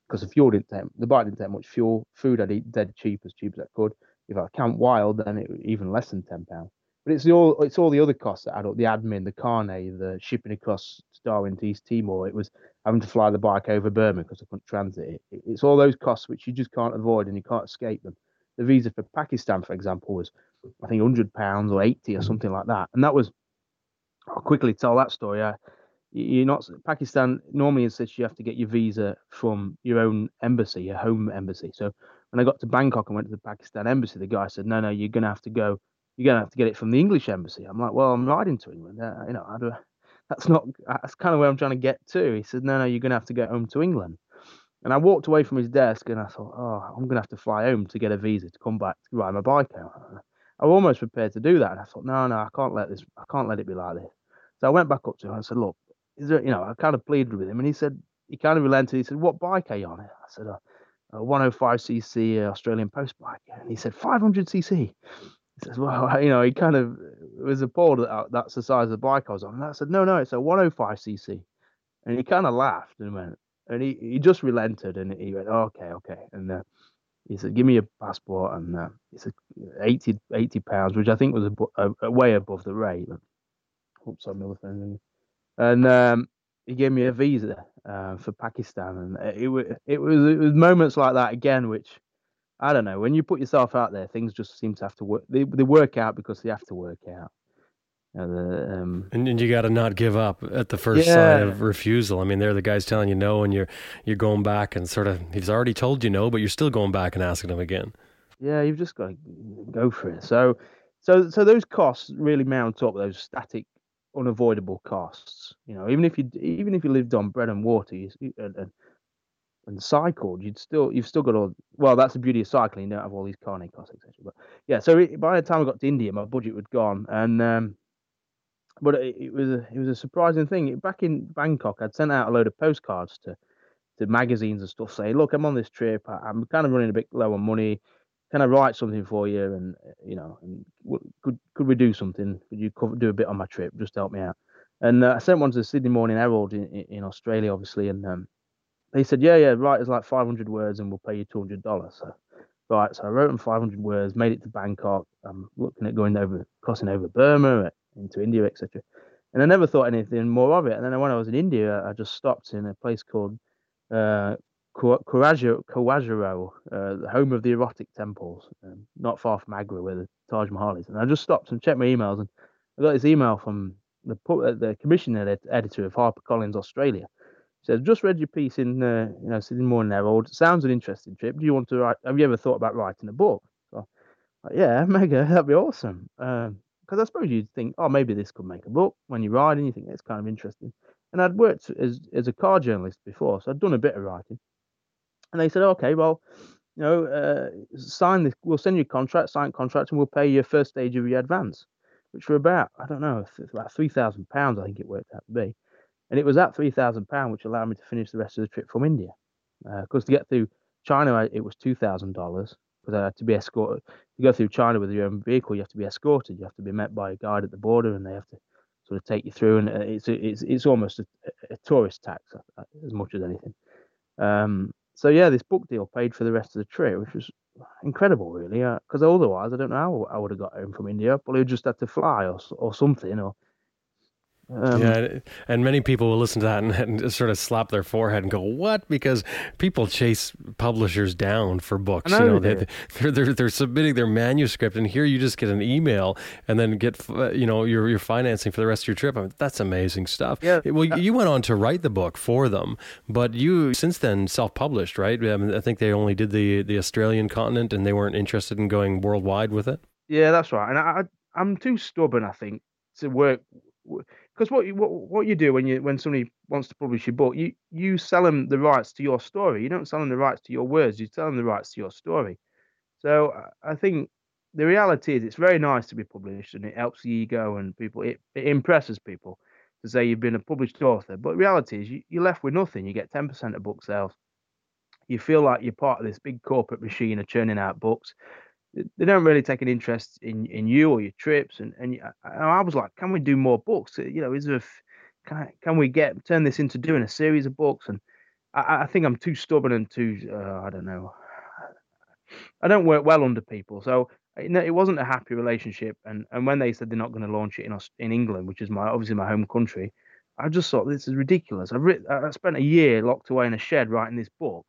because the fuel didn't take the bike didn't take much fuel. Food I'd eat dead cheap as cheap as I could. If I count wild, then it even less than ten pounds. But it's all it's all the other costs that add up: the admin, the carnet, the shipping across Darwin to East Timor. It was having to fly the bike over Burma because I couldn't transit it. It's all those costs which you just can't avoid and you can't escape them. The visa for Pakistan, for example, was I think hundred pounds or eighty or something like that, and that was. I'll quickly tell that story. I, you're not Pakistan normally insists you have to get your visa from your own embassy, your home embassy. So when I got to Bangkok and went to the Pakistan embassy, the guy said, "No, no, you're gonna have to go. You're gonna have to get it from the English embassy." I'm like, "Well, I'm riding to England. Uh, you know, I do, that's not. That's kind of where I'm trying to get to." He said, "No, no, you're gonna have to get home to England." And I walked away from his desk and I thought, "Oh, I'm gonna have to fly home to get a visa to come back to ride my bike out." I was almost prepared to do that, and I thought, "No, no, I can't let this. I can't let it be like this." So I went back up to him and I said, "Look, is there, you know, I kind of pleaded with him, and he said he kind of relented. He said, "What bike are you on?" I said, "A, a 105cc Australian post bike," and he said, "500cc." Says, "Well, you know," he kind of was appalled that that's the size of the bike I was on. And I said, "No, no, it's a 105cc," and he kind of laughed and went, and he, he just relented, and he went, oh, "Okay, okay," and. Uh, he said, "Give me your passport," and uh, he said, 80, 80 pounds, which I think was a, a, a way above the rate. Oops, I'm phone and um, he gave me a visa uh, for Pakistan, and it, it was it was moments like that again, which I don't know. When you put yourself out there, things just seem to have to work. They they work out because they have to work out. Uh, the, um, and, and, you got to not give up at the first yeah. sign of refusal. I mean, they're the guys telling you no, and you're you're going back and sort of he's already told you no, but you're still going back and asking him again. Yeah, you've just got to go for it. So, so so those costs really mount up. Those static unavoidable costs. You know, even if you even if you lived on bread and water you, and, and, and cycled, you'd still you've still got all. Well, that's the beauty of cycling. You don't have all these carnet costs, etc. But yeah, so it, by the time I got to India, my budget was gone, and um, but it, it was a, it was a surprising thing. Back in Bangkok, I'd sent out a load of postcards to to magazines and stuff, saying, "Look, I'm on this trip. I'm kind of running a bit low on money can I write something for you? And you know, and could could we do something? Could you cover, do a bit on my trip? Just help me out. And uh, I sent one to the Sydney Morning Herald in, in Australia, obviously, and um, they said, yeah, yeah, write us like 500 words and we'll pay you 200 dollars. So, right, so I wrote them 500 words, made it to Bangkok. I'm looking at going over, crossing over Burma uh, into India, etc. And I never thought anything more of it. And then when I was in India, I just stopped in a place called uh, Khajuraho, uh, the home of the erotic temples, um, not far from Agra, where the Taj Mahal is. And I just stopped and checked my emails, and I got this email from the uh, the commission editor of HarperCollins Australia. Says, "Just read your piece in uh, you know Sydney Morning Herald. Sounds an interesting trip. Do you want to write? Have you ever thought about writing a book?" So, like, yeah, mega, that'd be awesome. Because um, I suppose you'd think, oh, maybe this could make a book when you ride, and you think it's kind of interesting. And I'd worked as as a car journalist before, so I'd done a bit of writing. And they said, okay, well, you know, uh, sign this. We'll send you a contract, sign a contract, and we'll pay you a first stage of your advance, which were about I don't know, about three thousand pounds. I think it worked out to be, and it was that three thousand pound which allowed me to finish the rest of the trip from India. Because uh, to get through China, it was two thousand dollars. Because I had to be escorted. To go through China with your own vehicle, you have to be escorted. You have to be met by a guide at the border, and they have to sort of take you through. And uh, it's it's it's almost a, a tourist tax uh, as much as anything. Um, so yeah, this book deal paid for the rest of the trip, which was incredible, really. Because uh, otherwise, I don't know how I would have got home from India. Probably just had to fly or or something, or um, yeah, and many people will listen to that and, and, sort of slap their forehead and go, "What?" Because people chase publishers down for books. You know, they, are they're they're submitting their manuscript, and here you just get an email and then get uh, you know your your financing for the rest of your trip. I mean, that's amazing stuff. Yeah. Well, uh, you went on to write the book for them, but you since then self-published, right? I, mean, I think they only did the the Australian continent, and they weren't interested in going worldwide with it. Yeah, that's right. And I, I'm too stubborn, I think, to work because what you what, what you do when you when somebody wants to publish your book, you you sell them the rights to your story. You don't sell them the rights to your words. You sell them the rights to your story. So I think the reality is it's very nice to be published and it helps the ego and people. It, it impresses people to say you've been a published author. But reality is you, you're left with nothing. You get ten percent of book sales. You feel like you're part of this big corporate machine of churning out books. They don't really take an interest in in you or your trips. And and I, I was like, can we do more books? You know, is there a, can I, can we get turn this into doing a series of books? And I, I think I'm too stubborn and too uh, I don't know. I don't work well under people, so it wasn't a happy relationship. And and when they said they're not going to launch it in in England, which is my obviously my home country, I just thought this is ridiculous. I've written, I spent a year locked away in a shed writing this book,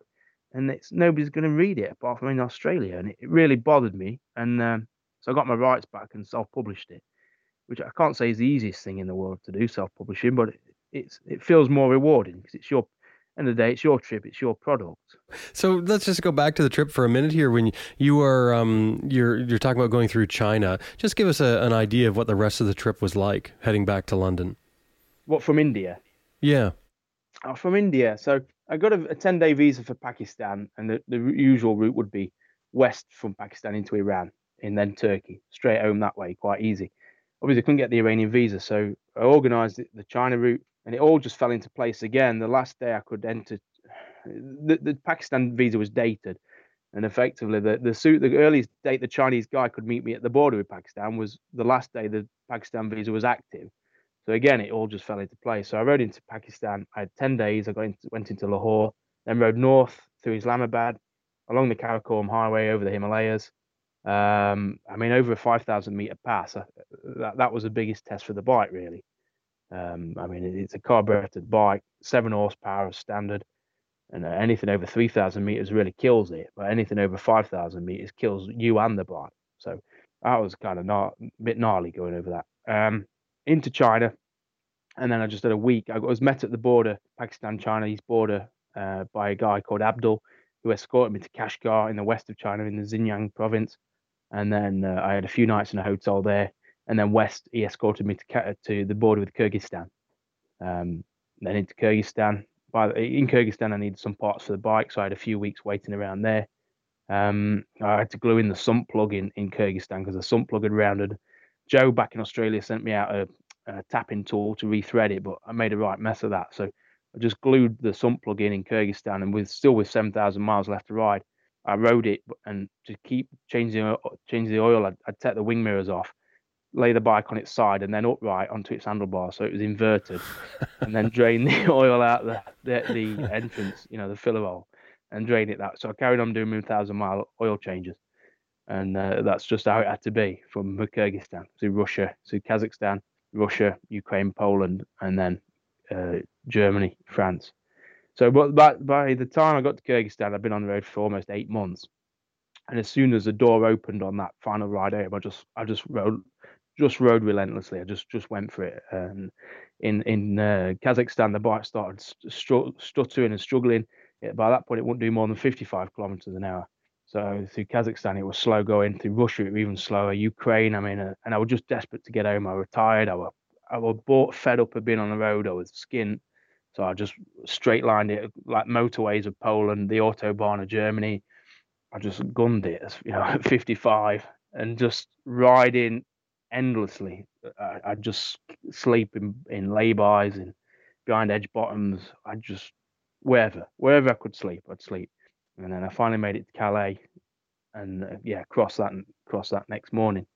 and it's nobody's going to read it apart from in Australia, and it, it really bothered me. And um, so I got my rights back and self-published it, which I can't say is the easiest thing in the world to do, self-publishing, but it, it's it feels more rewarding because it's your end of the day, it's your trip, it's your product. So let's just go back to the trip for a minute here. When you are um, you're you're talking about going through China, just give us a, an idea of what the rest of the trip was like heading back to London. What from India? Yeah. Oh, from India. So I got a, a ten day visa for Pakistan, and the, the usual route would be west from Pakistan into Iran, and then Turkey, straight home that way, quite easy. Obviously, I couldn't get the Iranian visa, so I organised the China route, and it all just fell into place again. The last day I could enter, the, the Pakistan visa was dated, and effectively the the suit the earliest date the Chinese guy could meet me at the border with Pakistan was the last day the Pakistan visa was active. So again, it all just fell into place. So I rode into Pakistan. I had ten days. I got into, went into Lahore, then rode north through Islamabad, along the Karakoram Highway over the Himalayas. Um, I mean, over a five thousand meter pass. Uh, that that was the biggest test for the bike, really. Um, I mean, it's a carbureted bike, seven horsepower standard, and uh, anything over 3,000 meters really kills it. But anything over 5,000 meters kills you and the bike. So that was kind of a bit gnarly going over that. Um, into China, and then I just had a week. I was met at the border, Pakistan Chinese border, uh, by a guy called Abdul, who escorted me to Kashgar in the west of China in the Xinjiang province. And then uh, I had a few nights in a hotel there and then west he escorted me to to the border with Kyrgyzstan. Um, then into Kyrgyzstan. By in Kyrgyzstan, I needed some parts for the bike, so I had a few weeks waiting around there. Um, I had to glue in the sump plug in in Kyrgyzstan because the sump plug had rounded. Joe back in Australia sent me out a, a tapping tool to rethread it, but I made a right mess of that. So I just glued the sump plug in in Kyrgyzstan, and with still with seven thousand miles left to ride, I rode it and to keep changing changing the oil, I'd, I'd take the wing mirrors off lay the bike on its side and then upright onto its handlebar so it was inverted and then drain the oil out the, the, the entrance you know the filler hole and drain it that so i carried on doing thousand mile oil changes and uh, that's just how it had to be from kyrgyzstan to russia to kazakhstan russia ukraine poland and then uh, germany france so but by, by the time i got to kyrgyzstan i'd been on the road for almost eight months and as soon as the door opened on that final ride home, I just I just rode just rode relentlessly. I just just went for it. And in in uh, Kazakhstan, the bike started stru- stuttering and struggling. By that point, it wouldn't do more than 55 kilometers an hour. So through Kazakhstan, it was slow going. Through Russia, it was even slower. Ukraine, I mean, uh, and I was just desperate to get home. I was tired. I was I was bored, fed up of being on the road. I was skint. So I just straight lined it like motorways of Poland, the autobahn of Germany. I just gunned it, you know, at 55 and just riding endlessly. I, I'd just sleep in, in laybys and behind edge bottoms. I just wherever, wherever I could sleep, I'd sleep. And then I finally made it to Calais, and uh, yeah, cross that cross that next morning,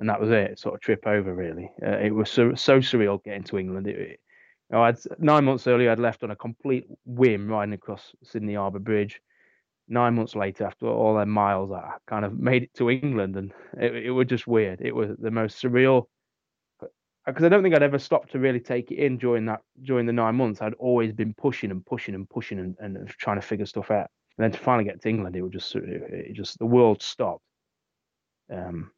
and that was it. Sort of trip over really. Uh, it was so, so surreal getting to England. It, it, you know, I'd nine months earlier, I'd left on a complete whim riding across Sydney Harbour Bridge nine months later, after all their miles, I kind of made it to England, and it, it was just weird. It was the most surreal because I don't think I'd ever stopped to really take it in during that during the nine months. I'd always been pushing and pushing and pushing and, and trying to figure stuff out. And then to finally get to England, it was just it just the world stopped. Um,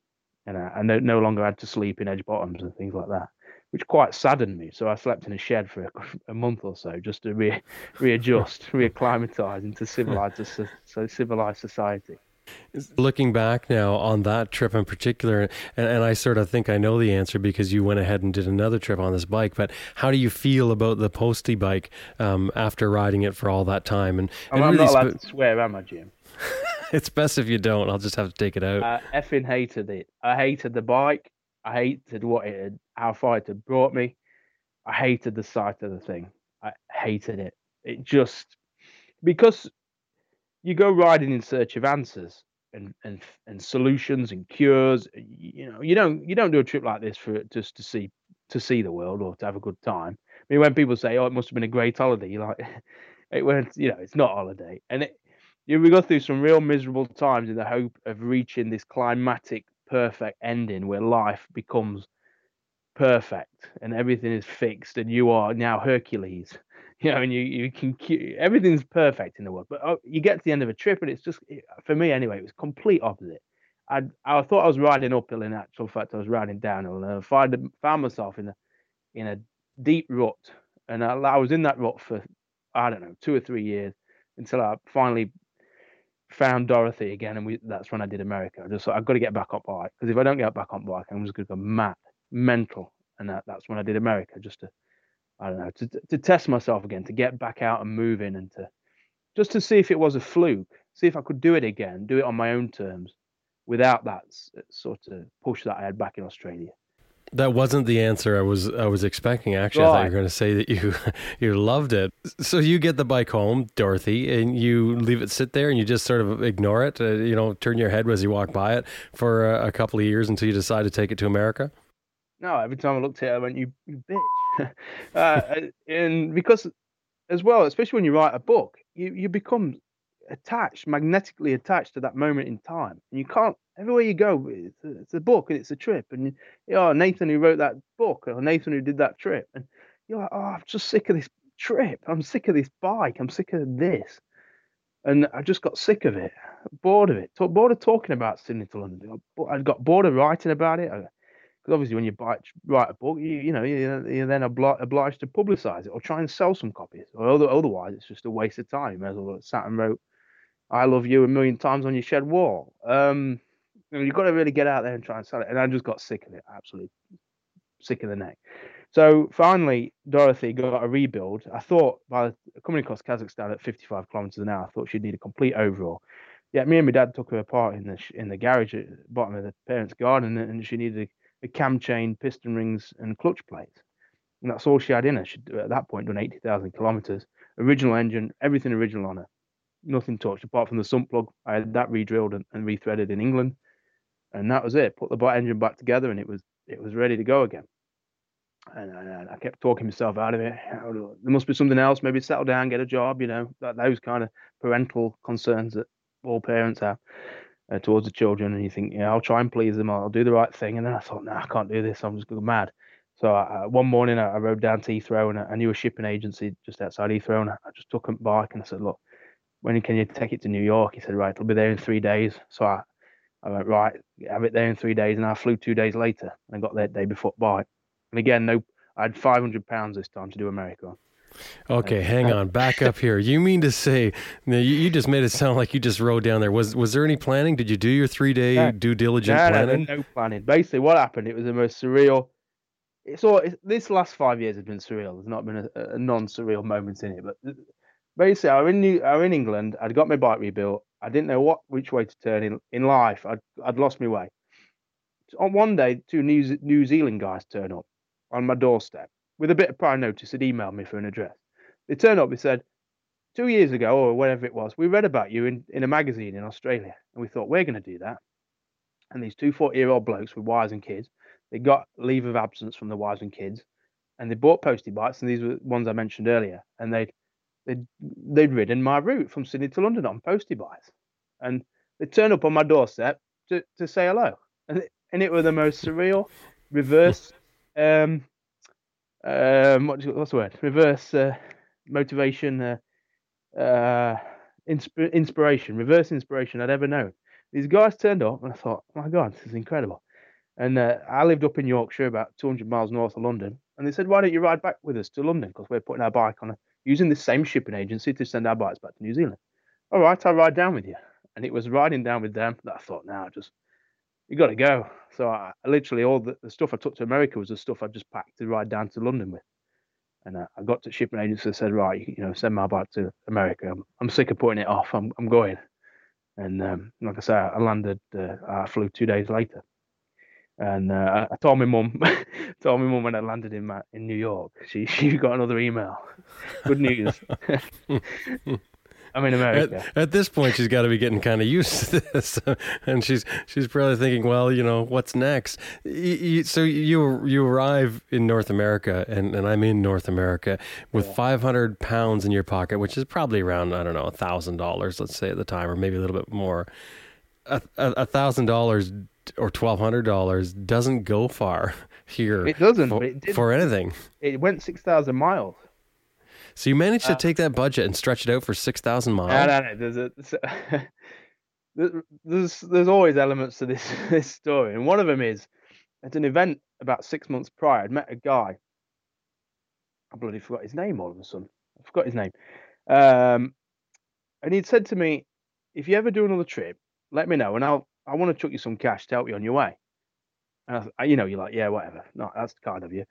and I, I no, no longer had to sleep in edge bottoms and things like that which quite saddened me. So I slept in a shed for a, a month or so just to re, readjust, reacclimatize into civilized, so civilized society. Looking back now on that trip in particular, and, and, I sort of think I know the answer because you went ahead and did another trip on this bike. But how do you feel about the postie bike um, after riding it for all that time? And, and I'm really not allowed sp- to swear, am I, Jim? it's best if you don't. I'll just have to take it out. I effing hated it. I hated the bike. I hated what it had, how far it had brought me. I hated the sight of the thing. I hated it. It just because you go riding in search of answers, and and and solutions and cures. You know, you don't you don't do a trip like this for just to see to see the world or to have a good time. I mean, when people say, "Oh, it must have been a great holiday," you're like, it went, you know, it's not a holiday, and it, you we go through some real miserable times in the hope of reaching this climatic perfect ending where life becomes perfect and everything is fixed and you are now Hercules you know, and you you can everything's perfect in the world. But oh, you get to the end of a trip, and it's just eh, for me anyway. It was complete opposite. I I thought I was riding uphill. In actual fact, I was riding downhill, and I found found myself in a in a deep rut, and I, I was in that rut for I don't know two or three years until I finally found Dorothy again, and we that's when I did America. I just thought I've got to get back on bike because if I don't get back on bike, I'm just going to go mad, mental, and that, that's when I did America just to I don't know, to to test myself again, to get back out and moving, and to just to see if it was a fluke, see if I could do it again, do it on my own terms, without that sort of push that I had back in Australia. That wasn't the answer I was I was expecting. Actually, right. I thought you were going to say that you you loved it. So you get the bike home, Dorothy, and you leave it sit there, and you just sort of ignore it. Uh, you know, turn your head as you walk by it for a, a couple of years until you decide to take it to America. No, every time I looked at it, I went, "You, you bitch," uh, and because as well, especially when you write a book, you you become attached, magnetically attached to that moment in time, and you can't. Everywhere you go, it's a, it's a book and it's a trip, and you know, Nathan who wrote that book, or Nathan who did that trip, and you're like, "Oh, I'm just sick of this trip. I'm sick of this bike. I'm sick of this." And I just got sick of it, bored of it, bored of talking about Sydney to London. I got bored of writing about it. I because obviously when you buy, write a book, you, you know you're, you're then obli- obliged to publicize it or try and sell some copies, or otherwise it's just a waste of time. As well sat and wrote "I love you" a million times on your shed wall. Um, you know, you've got to really get out there and try and sell it. And I just got sick of it, absolutely sick of the neck. So finally, Dorothy got a rebuild. I thought by coming across Kazakhstan at 55 kilometers an hour, I thought she'd need a complete overhaul. Yeah, me and my dad took her apart in the in the garage at the bottom of the parents' garden, and she needed a cam chain, piston rings, and clutch plates. And that's all she had in her. She'd at that point done 80,000 kilometers. Original engine, everything original on her. Nothing touched apart from the sump plug. I had that re-drilled and, and rethreaded in England, and that was it. Put the bot engine back together, and it was it was ready to go again. And, I kept talking myself out of it. There must be something else. Maybe settle down, get a job. You know, that those kind of parental concerns that all parents have uh, towards the children, and you think, yeah, I'll try and please them, I'll do the right thing. And then I thought, no, nah, I can't do this. I'm just going mad. So I, one morning I, I rode down to Heathrow, and I, I knew a shipping agency just outside Heathrow, and I, I just took a bike and I said, look, when can you take it to New York? He said, right, it'll be there in three days. So I, I went, right, have it there in three days. And I flew two days later and I got there day before bike. And again, no, I had 500 pounds this time to do America. Okay, hang on. Back up here. You mean to say you, you just made it sound like you just rode down there? Was was there any planning? Did you do your three day no, due diligence no, planning? No, no planning. Basically, what happened? It was the most surreal. It's all it's, this last five years has been surreal. There's not been a, a non surreal moment in it. But basically, I was in New, I was in England. I'd got my bike rebuilt. I didn't know what which way to turn in in life. I'd I'd lost my way. On one day, two New New Zealand guys turn up on my doorstep with a bit of prior notice, had emailed me for an address. They turned up, they said, two years ago, or whatever it was, we read about you in, in a magazine in Australia. And we thought, we're going to do that. And these two 40 year old blokes with wives and kids, they got leave of absence from the wives and kids, and they bought postie bikes. And these were ones I mentioned earlier. And they'd, they'd, they'd ridden my route from Sydney to London on postie bikes. And they turned up on my doorstep to, to say hello. And it, and it was the most surreal reverse um, um, what, what's the word? Reverse uh, motivation, uh, uh, insp- inspiration, reverse inspiration I'd ever known. These guys turned up, and I thought, oh my God, this is incredible. And uh, I lived up in Yorkshire, about 200 miles north of London. And they said, why don't you ride back with us to London? Because we're putting our bike on a, using the same shipping agency to send our bikes back to New Zealand. All right, I'll ride down with you. And it was riding down with them that I thought, now just you got to go. So I, I literally all the, the, stuff I took to America was the stuff I just packed to ride down to London with. And uh, I got to shipping agency and said, right, you, know, send my bike to America. I'm, I'm sick of putting it off. I'm, I'm going. And um, like I said, I landed. Uh, I flew two days later. And uh, I told my mum, told my mum when I landed in my, in New York. She she got another email. Good news. I'm in America. At, at this point, she's got to be getting kind of used to this, and she's she's probably thinking, well, you know, what's next? You, so you you arrive in North America, and, and I'm in North America with yeah. 500 pounds in your pocket, which is probably around I don't know a thousand dollars, let's say at the time, or maybe a little bit more. A thousand dollars or twelve hundred dollars doesn't go far here. It doesn't for, it for anything. It went six thousand miles. So you managed to uh, take that budget and stretch it out for six thousand miles. No, no, no. There's a, there's there's always elements to this this story, and one of them is at an event about six months prior, I'd met a guy. I bloody forgot his name all of a sudden. I forgot his name. Um, and he'd said to me, "If you ever do another trip, let me know, and I'll I want to chuck you some cash to help you on your way." And I, you know, you're like, "Yeah, whatever." No, that's kind of you.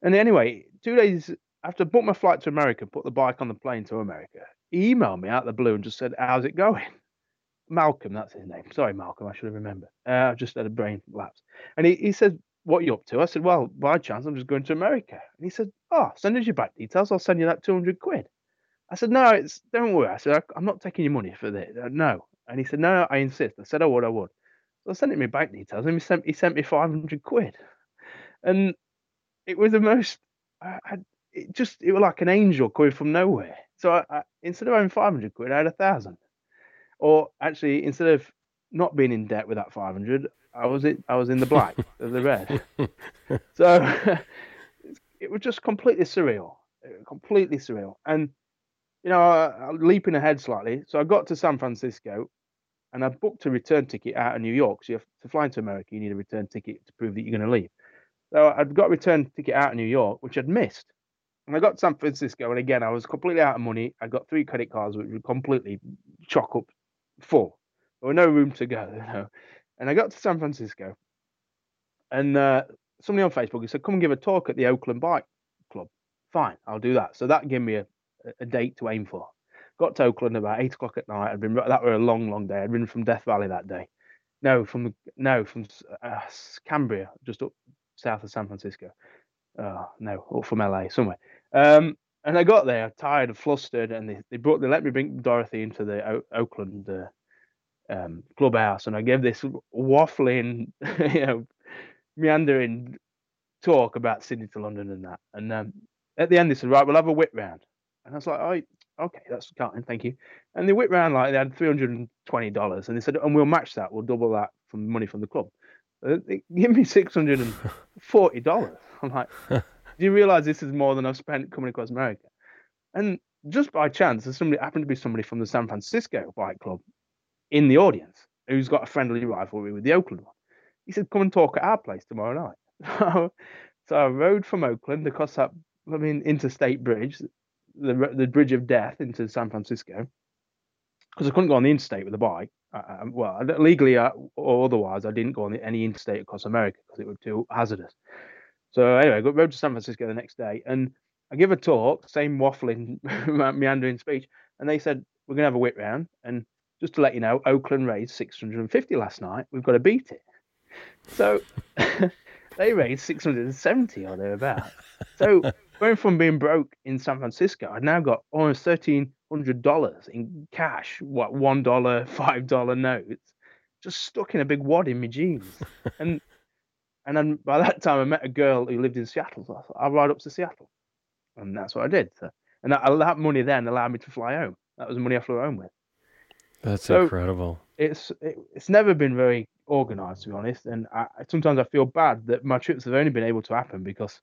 And anyway, two days after I booked my flight to America, put the bike on the plane to America, emailed me out of the blue and just said, How's it going? Malcolm, that's his name. Sorry, Malcolm, I should have remembered. Uh, I've just had a brain lapse. And he, he said, What are you up to? I said, Well, by chance, I'm just going to America. And he said, Oh, send us your bank details. I'll send you that 200 quid. I said, No, it's don't worry. I said, I'm not taking your money for this. Uh, no. And he said, No, I insist. I said, I would, I would. So I sent him my bank details and he sent, he sent me 500 quid. And it was the most, I, I it just it was like an angel coming from nowhere. So I, I, instead of having 500 quid, I had a thousand. Or actually, instead of not being in debt with that 500, I was it. I was in the black of the red. so it was just completely surreal, uh, completely surreal. And you know, i'm leaping ahead slightly. So I got to San Francisco, and I booked a return ticket out of New York. So you have to fly into America, you need a return ticket to prove that you're going to leave. So I'd got a return ticket out of New York, which I'd missed. And I got to San Francisco, and again, I was completely out of money. I got three credit cards, which were completely chock up full. There was no room to go, you know. And I got to San Francisco, and uh, somebody on Facebook said, "Come and give a talk at the Oakland Bike Club." Fine, I'll do that. So that gave me a, a date to aim for. Got to Oakland about eight o'clock at night. I'd been that were a long, long day. I'd been from Death Valley that day. No, from no from uh, Cambria, just up south of San Francisco. Oh, no, up from LA somewhere. Um, and I got there tired and flustered, and they, they brought they let me bring Dorothy into the o- Oakland uh, um, clubhouse, and I gave this waffling, you know, meandering talk about Sydney to London and that. And um, at the end, they said, "Right, we'll have a whip round," and I was like, "Oh, okay, that's kind, thank you." And they whip round like they had three hundred and twenty dollars, and they said, "And we'll match that. We'll double that from money from the club." They give me six hundred and forty dollars. I'm like, do you realize this is more than I've spent coming across America? And just by chance, there's somebody happened to be somebody from the San Francisco Bike Club in the audience who's got a friendly rivalry with the Oakland one. He said, "Come and talk at our place tomorrow night." so I rode from Oakland across that, I mean, interstate bridge, the the bridge of death into San Francisco, because I couldn't go on the interstate with a bike. Uh, well, legally uh, or otherwise, I didn't go on any interstate across America because it was too hazardous. So anyway, I got rode to San Francisco the next day, and I give a talk, same waffling, meandering speech, and they said we're gonna have a whip round, and just to let you know, Oakland raised 650 last night. We've got to beat it. So they raised 670 or thereabouts. So going from being broke in San Francisco, I've now got almost thirteen hundred dollars in cash. What one dollar, five dollar notes, just stuck in a big wad in my jeans, and and then by that time, I met a girl who lived in Seattle. So I thought, I'll ride up to Seattle. And that's what I did. So, and that, that money then allowed me to fly home. That was the money I flew home with. That's so incredible. It's it, it's never been very organized, to be honest. And I, sometimes I feel bad that my trips have only been able to happen because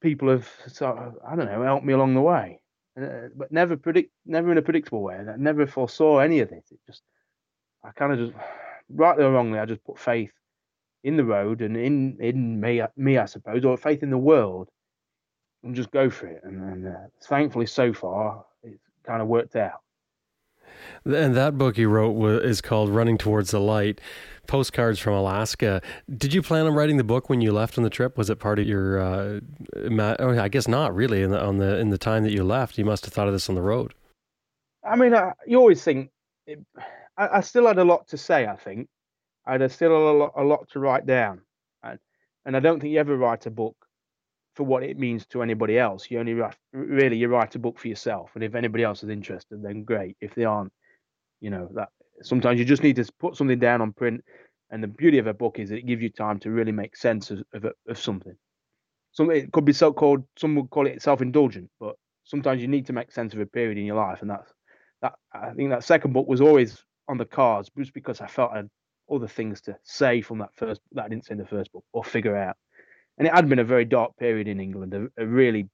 people have sort of, I don't know, helped me along the way. Uh, but never predict, never in a predictable way. And I never foresaw any of this. It just, I kind of just, rightly or wrongly, I just put faith in the road and in in me, me I suppose, or faith in the world, and just go for it. And, and uh, thankfully, so far, it's kind of worked out. And that book you wrote is called "Running Towards the Light." Postcards from Alaska. Did you plan on writing the book when you left on the trip? Was it part of your? Uh, oh, I guess not really. In the on the in the time that you left, you must have thought of this on the road. I mean, uh, you always think. It, I, I, still had a lot to say. I think, Uh, I had still a lot, a lot to write down, and, and I don't think you ever write a book for what it means to anybody else. You only write, really you write a book for yourself, and if anybody else is interested, then great. If they aren't, you know that sometimes you just need to put something down on print. And the beauty of a book is that it gives you time to really make sense of of, of something. Something it could be so called. Some would call it self-indulgent, but sometimes you need to make sense of a period in your life, and that's that. I think that second book was always on the cards, just because I felt I had other things to say from that first that I didn't say in the first book or figure out. And it had been a very dark period in England, a, a really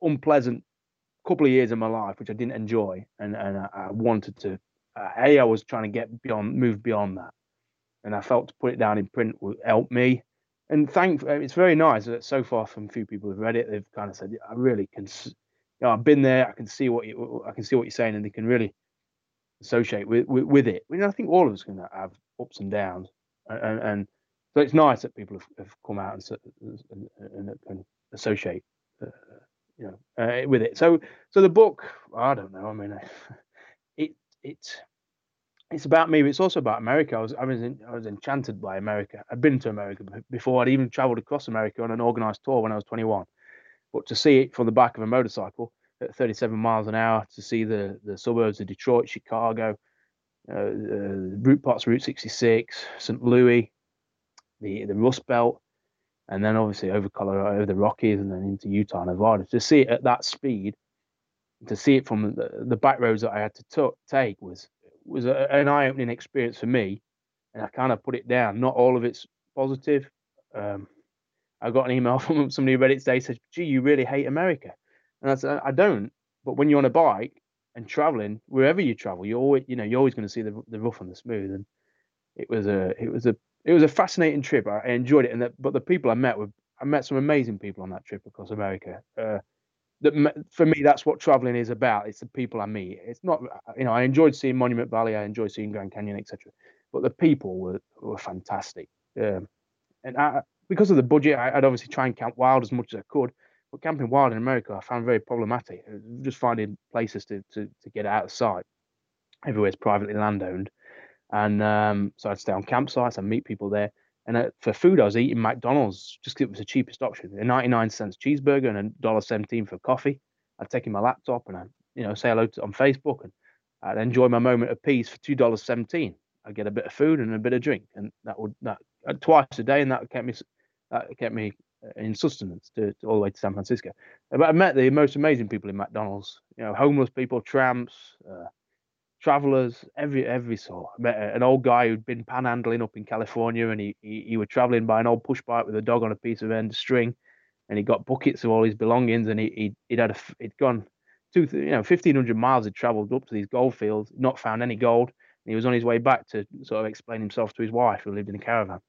unpleasant couple of years of my life, which I didn't enjoy, and and I, I wanted to. Uh, a, I was trying to get beyond, move beyond that, and I felt to put it down in print would help me. And thank, it's very nice that so far from a few people who've read it, they've kind of said, I really can, you know, I've been there, I can see what you, I can see what you're saying, and they can really associate with with, with it. I mean, I think all of us can have ups and downs, and, and so it's nice that people have, have come out and, and, and, and associate, uh, you know, uh, with it. So so the book, I don't know. I mean, it it it's about me, but it's also about America. I was I was in, I was enchanted by America. I'd been to America before. I'd even travelled across America on an organised tour when I was 21. But to see it from the back of a motorcycle at 37 miles an hour, to see the the suburbs of Detroit, Chicago, uh, uh, route parts Route 66, St. Louis, the the Rust Belt, and then obviously over Colorado, over the Rockies, and then into Utah, and Nevada. To see it at that speed, to see it from the, the back roads that I had to t- take was was a, an eye-opening experience for me, and I kind of put it down. Not all of it's positive. Um, I got an email from somebody who read it today said, "Gee, you really hate America," and I said, "I don't." But when you're on a bike and traveling, wherever you travel, you're always, you know, you're always going to see the the rough and the smooth. And it was a, it was a, it was a fascinating trip. I enjoyed it, and the, but the people I met were, I met some amazing people on that trip across America. Uh, that for me, that's what traveling is about. It's the people I meet. It's not, you know, I enjoyed seeing Monument Valley, I enjoyed seeing Grand Canyon, etc. But the people were were fantastic. Um, and I, because of the budget, I, would obviously try and camp wild as much as I could. But camping wild in America, I found very problematic. Uh, just finding places to to, to get out of sight. Everywhere's privately land owned, and um, so I'd stay on campsites and meet people there. And uh, for food, I was eating McDonald's just because it was the cheapest option. A 99 cents cheeseburger and a dollar seventeen for coffee. I'd take in my laptop and I'd, you know, say hello to, on Facebook and I'd enjoy my moment of peace for two dollars seventeen. I'd get a bit of food and a bit of drink, and that would that uh, twice a day, and that kept me that kept me in sustenance to, to all the way to San Francisco. But I met the most amazing people in McDonald's. You know, homeless people, tramps, uh, travelers, every every sort. I met an old guy who'd been panhandling up in California, and he, he he was traveling by an old push bike with a dog on a piece of end string, and he got buckets of all his belongings, and he he he'd had a he'd gone two you know fifteen hundred miles. He'd travelled up to these gold fields, not found any gold, and he was on his way back to sort of explain himself to his wife who lived in a caravan.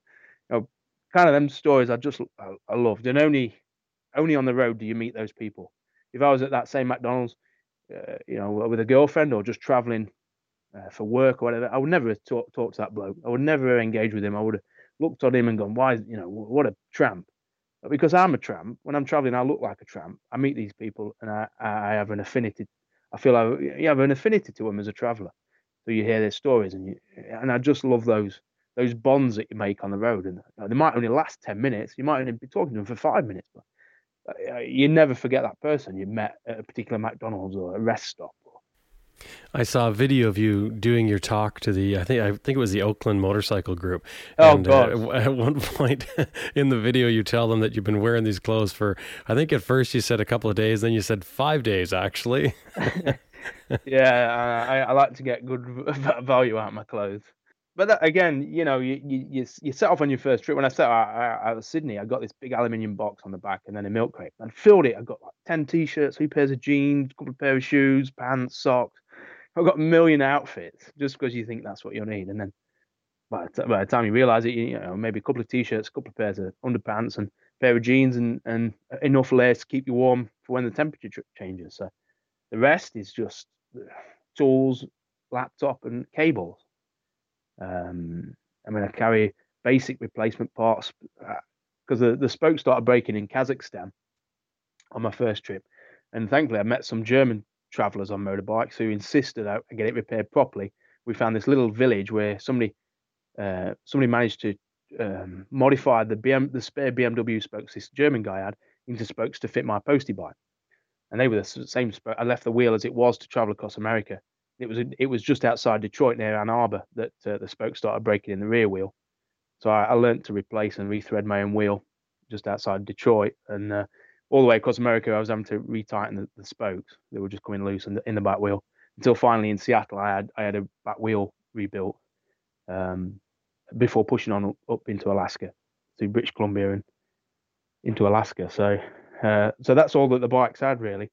You know, kind of them stories I just I, I loved, and only only on the road do you meet those people. If I was at that same McDonald's, uh, you know, with a girlfriend or just traveling uh, for work or whatever, I would never talk to that bloke. I would never engage with him. I would have looked at him and gone, "Why, you know, what a tramp." But because I'm a tramp, when I'm traveling, I look like a tramp. I meet these people, and I, I have an affinity. I feel I you have an affinity to them as a traveller. So you hear their stories, and you, and I just love those those bonds that you make on the road. And they might only last ten minutes. You might only be talking to them for five minutes, but uh, you never forget that person you met at a particular McDonald's or a rest stop I saw a video of you doing your talk to the I think I think it was the Oakland Motorcycle Group. Oh and, God! Uh, at one point in the video, you tell them that you've been wearing these clothes for I think at first you said a couple of days, then you said five days actually. yeah, I, I, like to get good value out of my clothes. But that, again, you know, you, you you set off on your first trip. When I set out, out of Sydney, I got this big aluminium box on the back and then a milk crate. And filled it. I got like ten t-shirts, three pairs of jeans, a couple of pair of shoes, pants, socks I've got a million outfits just because you think that's what you'll need, and then by the, by the time you realise it, you know maybe a couple of t-shirts, a couple of pairs of underpants, and a pair of jeans, and and enough layers to keep you warm for when the temperature changes. So the rest is just tools, laptop, and cables. Um, I mean, I carry basic replacement parts because uh, the, the spokes started breaking in Kazakhstan on my first trip, and thankfully I met some German travelers on motorbikes who insisted I get it repaired properly. We found this little village where somebody uh, somebody managed to um, modified the BM the spare BMW spokes this German guy had into spokes to fit my postie bike, and they were the same spoke. I left the wheel as it was to travel across America. It was it was just outside Detroit near Ann Arbor that uh, the spokes started breaking in the rear wheel. So I, I learned to replace and rethread my own wheel just outside Detroit, and uh, all the way across America, I was having to retighten the, the spokes. They were just coming loose in the, in the back wheel until finally in Seattle, I had I had a back wheel rebuilt um, before pushing on up into Alaska through British Columbia and into Alaska. So uh, so that's all that the bikes had really.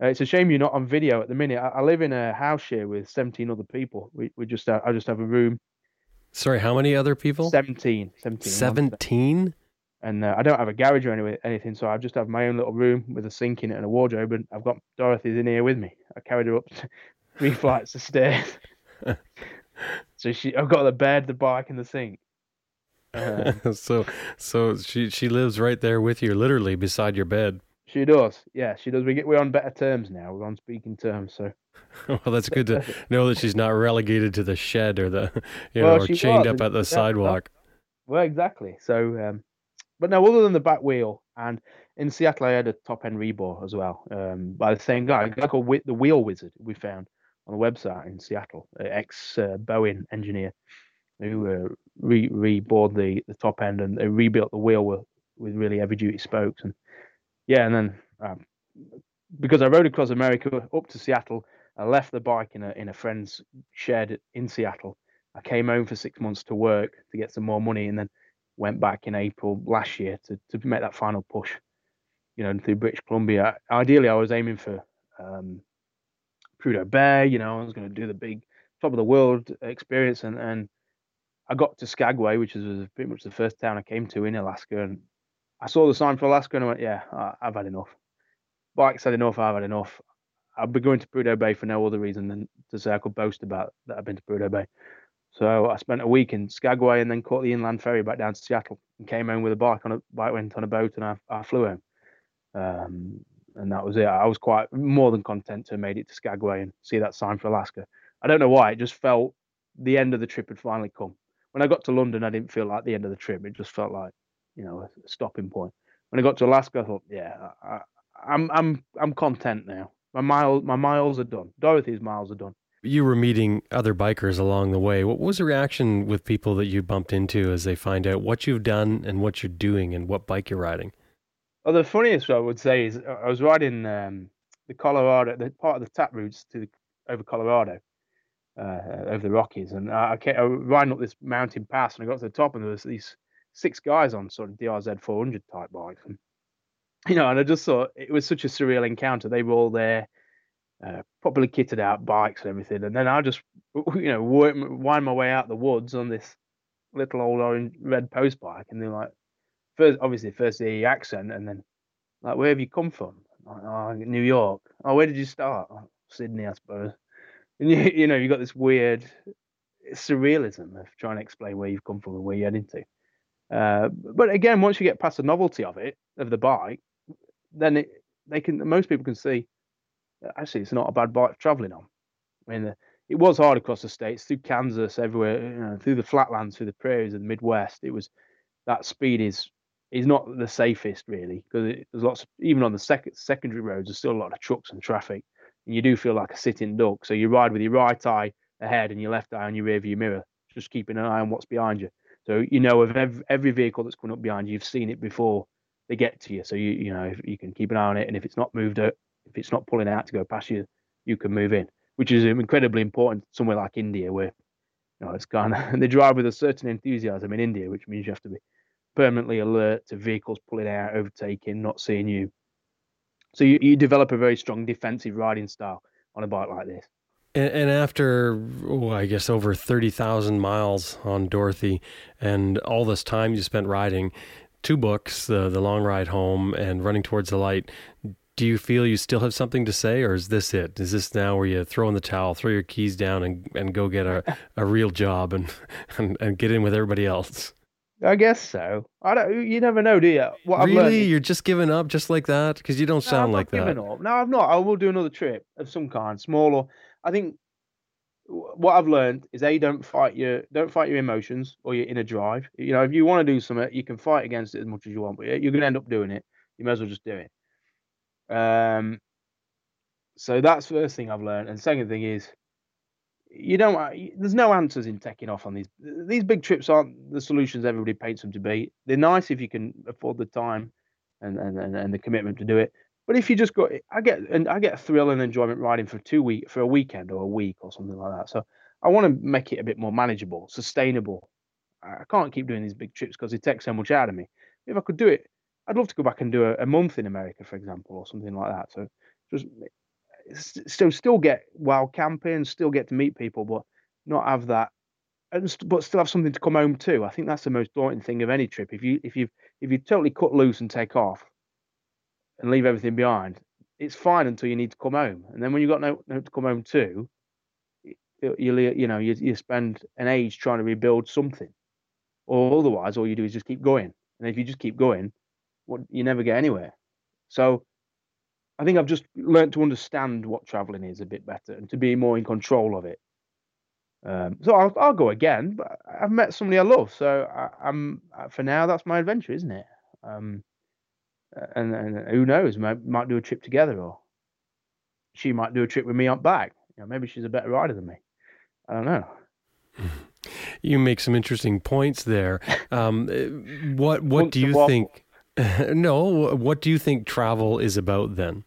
Uh, it's a shame you're not on video at the minute. I, I, live in a house here with 17 other people. We we just uh, I just have a room. Sorry, how many other people? 17. 17. 17? And uh, I don't have a garage or any, anything, so I just have my own little room with a sink in it and a wardrobe. And I've got Dorothy's in here with me. I carried her up three flights of stairs. so she, I've got the bed, the bike, and the sink. Uh, so, so she she lives right there with you, literally beside your bed. She does, yeah, she does. We get we're on better terms now. We're on speaking terms, so. well, that's good to know that she's not relegated to the shed or the, you know, well, or chained was. up at the yeah, sidewalk. Well, exactly. So, um, but no, other than the back wheel, and in Seattle, I had a top end rebore as well um, by the same guy, a guy called the Wheel Wizard. We found on the website in Seattle, ex uh, Boeing engineer who uh, re rebored the the top end and they rebuilt the wheel with, with really heavy duty spokes and yeah, and then um, because I rode across America up to Seattle, I left the bike in a in a friend's shed in Seattle. I came home for six months to work to get some more money, and then went back in April last year to to make that final push. You know, through British Columbia. Ideally, I was aiming for um, Prudhoe Bay. You know, I was going to do the big top of the world experience, and and I got to Skagway, which was pretty much the first town I came to in Alaska, and I saw the sign for Alaska, and I went, yeah, I, have had enough. Bikes had enough. I've had enough. I've been going to Prudhoe Bay for no other reason than to say I could boast about that I've been to Prudhoe Bay. So I spent a week in Skagway and then caught the inland ferry back down to Seattle and came home with a bike on a bike went on a boat and I, I flew home. Um, and that was it. I was quite more than content to have made it to Skagway and see that sign for Alaska. I don't know why. It just felt the end of the trip had finally come. When I got to London, I didn't feel like the end of the trip. It just felt like, you know, a stopping point. When I got to Alaska, I thought, yeah, I, I'm I'm I'm content now. My miles my miles are done. Dorothy's miles are done. You were meeting other bikers along the way. What was the reaction with people that you bumped into as they find out what you've done and what you're doing and what bike you're riding? Well, the funniest I would say is uh, I was riding um, the Colorado, the part of the tap routes to the, over Colorado, uh, over the Rockies, and I, kept, I riding up this mountain pass, and I got to the top, and there was these six guys on sort of DRZ 400 type bikes, and you know, and I just thought it was such a surreal encounter. They were all there, uh, properly kitted out bikes and everything, and then I just, you know, wind my way out the woods on this little old orange red post bike, and they're like, first, obviously, first the accent, and then like, where have you come from? Like, oh, New York. Oh, where did you start? Oh, Sydney, I suppose. And you, you know, you got this weird surrealism of trying to explain where you've come from and where you're heading to. Uh, but again, once you get past the novelty of it, of the bike, then it, they can most people can see actually it's not a bad bike traveling on. I mean, the, it was hard across the states, through Kansas, everywhere, you know, through the flatlands, through the prairies of the Midwest. It was that speed is is not the safest really because there's lots of, even on the second secondary roads there's still a lot of trucks and traffic and you do feel like a sitting duck so you ride with your right eye ahead and your left eye on your rear view mirror just keeping an eye on what's behind you so you know of every, every vehicle that's coming up behind you you've seen it before they get to you so you you know you can keep an eye on it and if it's not moved if it's not pulling out to go past you you can move in which is um, incredibly important somewhere like india where you know it's kind of they drive with a certain enthusiasm in india which means you have to be permanently alert to vehicles pulling out, overtaking, not seeing you. So you, you develop a very strong defensive riding style on a bike like this. And, and after, oh, I guess, over 30,000 miles on Dorothy and all this time you spent riding, two books, the, the Long Ride Home and Running Towards the Light, do you feel you still have something to say or is this it? Is this now where you throw in the towel, throw your keys down and, and go get a, a real job and, and, and get in with everybody else? I guess so. I don't. You never know, do you? What really, you're just giving up, just like that, because you don't sound no, like that. Up. No, I'm not. I will do another trip of some kind, small or. I think what I've learned is a don't fight your don't fight your emotions or your inner drive. You know, if you want to do something, you can fight against it as much as you want, but you're going to end up doing it. You may as well just do it. Um, so that's first thing I've learned, and second thing is you don't. There's no answers in taking off on these. These big trips aren't the solutions everybody paints them to be. They're nice if you can afford the time and and, and, and the commitment to do it. But if you just go, eh, I get and I get a thrill and enjoyment riding for two week for a weekend or a week or something like that. So I want to make it a bit more manageable, sustainable. I can't keep doing these big trips because it takes so much out of me. If I could do it, I'd love to go back and do a, a month in America, for example, or something like that. So just eh, still still get wild camping, still get to meet people, but not have that, and but still have something to come home to. I think that's the most daunting thing of any trip. If you if you if you totally cut loose and take off, and leave everything behind, it's fine until you need to come home. And then when you've got no, no to come home to, you, you, know, you, you spend an age trying to rebuild something. Or otherwise, all you do is just keep going. And if you just keep going, what you never get anywhere. So I think I've just learned to understand what traveling is a bit better and to be more in control of it. Um, so I'll, I'll go again, but I've met somebody I love. So I, am for now, that's my adventure, isn't it? Um, and, and who knows, might, might do a trip together, or she might do a trip with me on back. You know, maybe she's a better rider than me. I don't know. You make some interesting points there. Um, eh, what what do you think? no, what do you think travel is about then?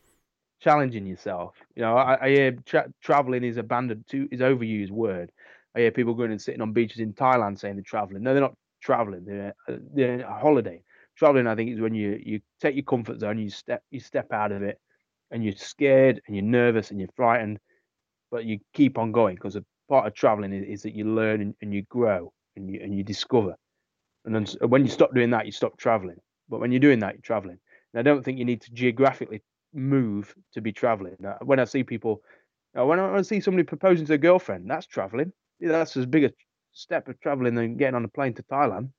Challenging yourself. You know, I, I hear tra- traveling is abandoned, too, is overused word. I hear people going and sitting on beaches in Thailand saying they're traveling. No, they're not traveling. They're they're a holiday traveling, I think, is when you you take your comfort zone, you step you step out of it, and you're scared and you're nervous and you're frightened, but you keep on going because a part of traveling is, is that you learn and, and, you grow and you and you discover. And then when you stop doing that, you stop traveling. But when you're doing that, you're traveling. And I don't think you need to geographically move to be traveling. Uh, when I see people, uh, when I see somebody proposing to a girlfriend, that's traveling. That's as big a step of traveling than getting on a plane to Thailand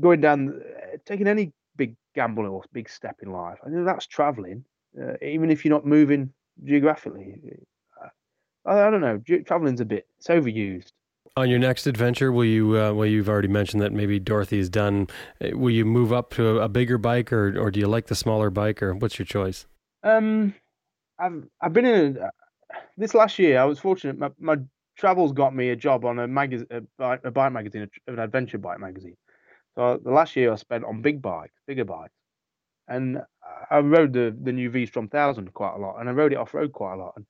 going down, uh, taking any big gamble or big step in life. I think that's traveling, uh, even if you're not moving geographically. Uh, I, I don't know. Traveling's a bit it's overused. On your next adventure, will you? Uh, well, you've already mentioned that maybe Dorothy Dorothy's done. Uh, will you move up to a, a bigger bike, or or do you like the smaller bike, or what's your choice? Um, I've I've been in a, this last year. I was fortunate. My, my travels got me a job on a magazine, a, a bike magazine, an adventure bike magazine. So uh, the last year I spent on big bikes, bigger bikes, and I rode the the new V-Strom 1000 quite a lot, and I rode it off road quite a lot, and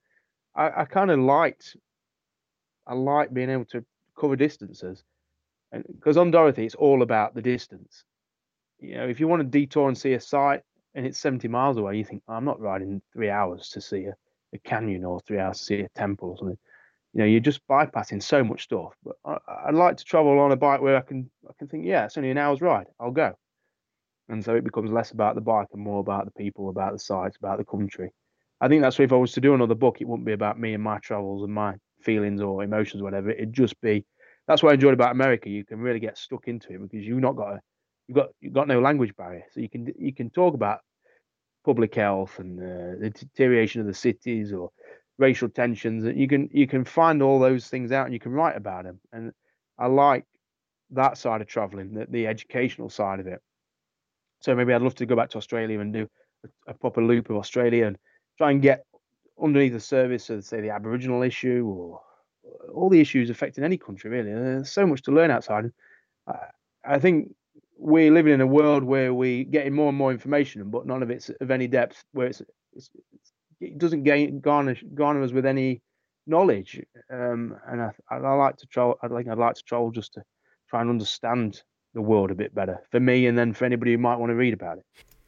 I, I kind of liked, I like being able to cover distances, and because on Dorothy it's all about the distance. You know, if you want to detour and see a site and it's 70 miles away, you think oh, I'm not riding three hours to see a, a canyon or three hours to see a temple or something you know, you're just bypassing so much stuff. But I, would like to travel on a bike where I can, I can think, yeah, it's only an hour's ride. I'll go. And so it becomes less about the bike and more about the people, about the sites, about the country. I think that's if I was to do another book, it wouldn't be about me and my travels and my feelings or emotions, or whatever. It'd just be. That's what I enjoyed about America. You can really get stuck into it because you've not got a, you've got you've got no language barrier, so you can you can talk about public health and uh, the deterioration of the cities or racial tensions. You can you can find all those things out and you can write about them. And I like that side of traveling, the, the educational side of it. So maybe I'd love to go back to Australia and do a, a proper loop of Australia and try and get underneath the surface of say the Aboriginal issue or uh, all the issues affecting any country really. There's so much to learn outside. I, I think we're living in a world where we're getting more and more information, but none of it's of any depth. Where it's, it's, it's it doesn't gain, garner garner us with any knowledge. Um, and I, I, like to travel. I think I'd like to travel just to try and understand the world a bit better for me, and then for anybody who might want to read about it.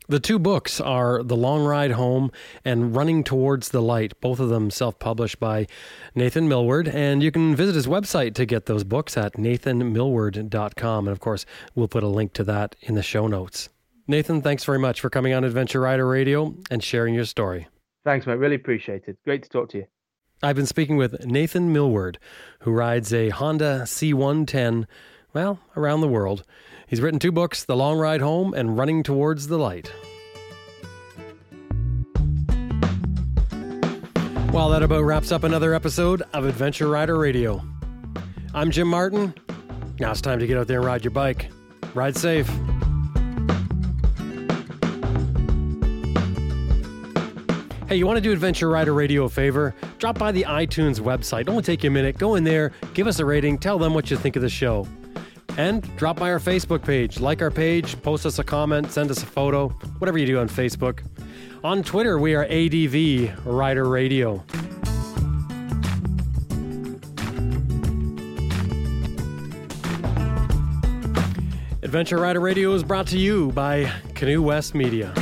The two books are The Long Ride Home and Running Towards the Light, both of them self published by Nathan Millward. And you can visit his website to get those books at nathanmillward.com. And of course, we'll put a link to that in the show notes. Nathan, thanks very much for coming on Adventure Rider Radio and sharing your story. Thanks, mate. Really appreciate it. Great to talk to you. I've been speaking with Nathan Millward, who rides a Honda CT110, well, around the world. He's written two books The Long Ride Home and Running Towards the Light. Well, that about wraps up another episode of Adventure Rider Radio. I'm Jim Martin. Now it's time to get out there and ride your bike. Ride safe. Hey, you want to do Adventure Rider Radio a favor? Drop by the iTunes website. Only take you a minute. Go in there, give us a rating, tell them what you think of the show. And drop by our Facebook page. Like our page, post us a comment, send us a photo, whatever you do on Facebook. On Twitter, we are ADV Rider Radio. Adventure Rider Radio is brought to you by Canoe West Media.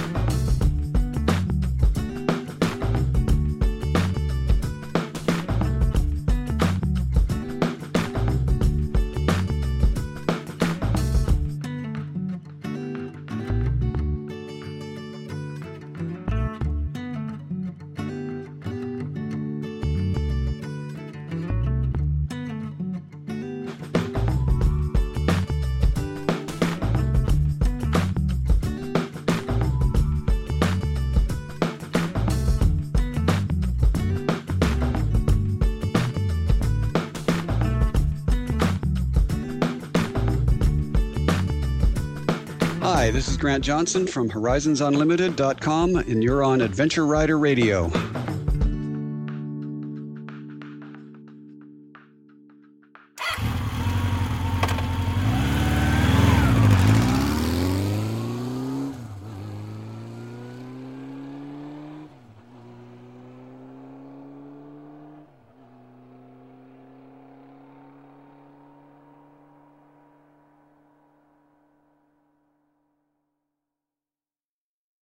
Grant Johnson from HorizonsUnlimited.com, and you're on Adventure Rider Radio.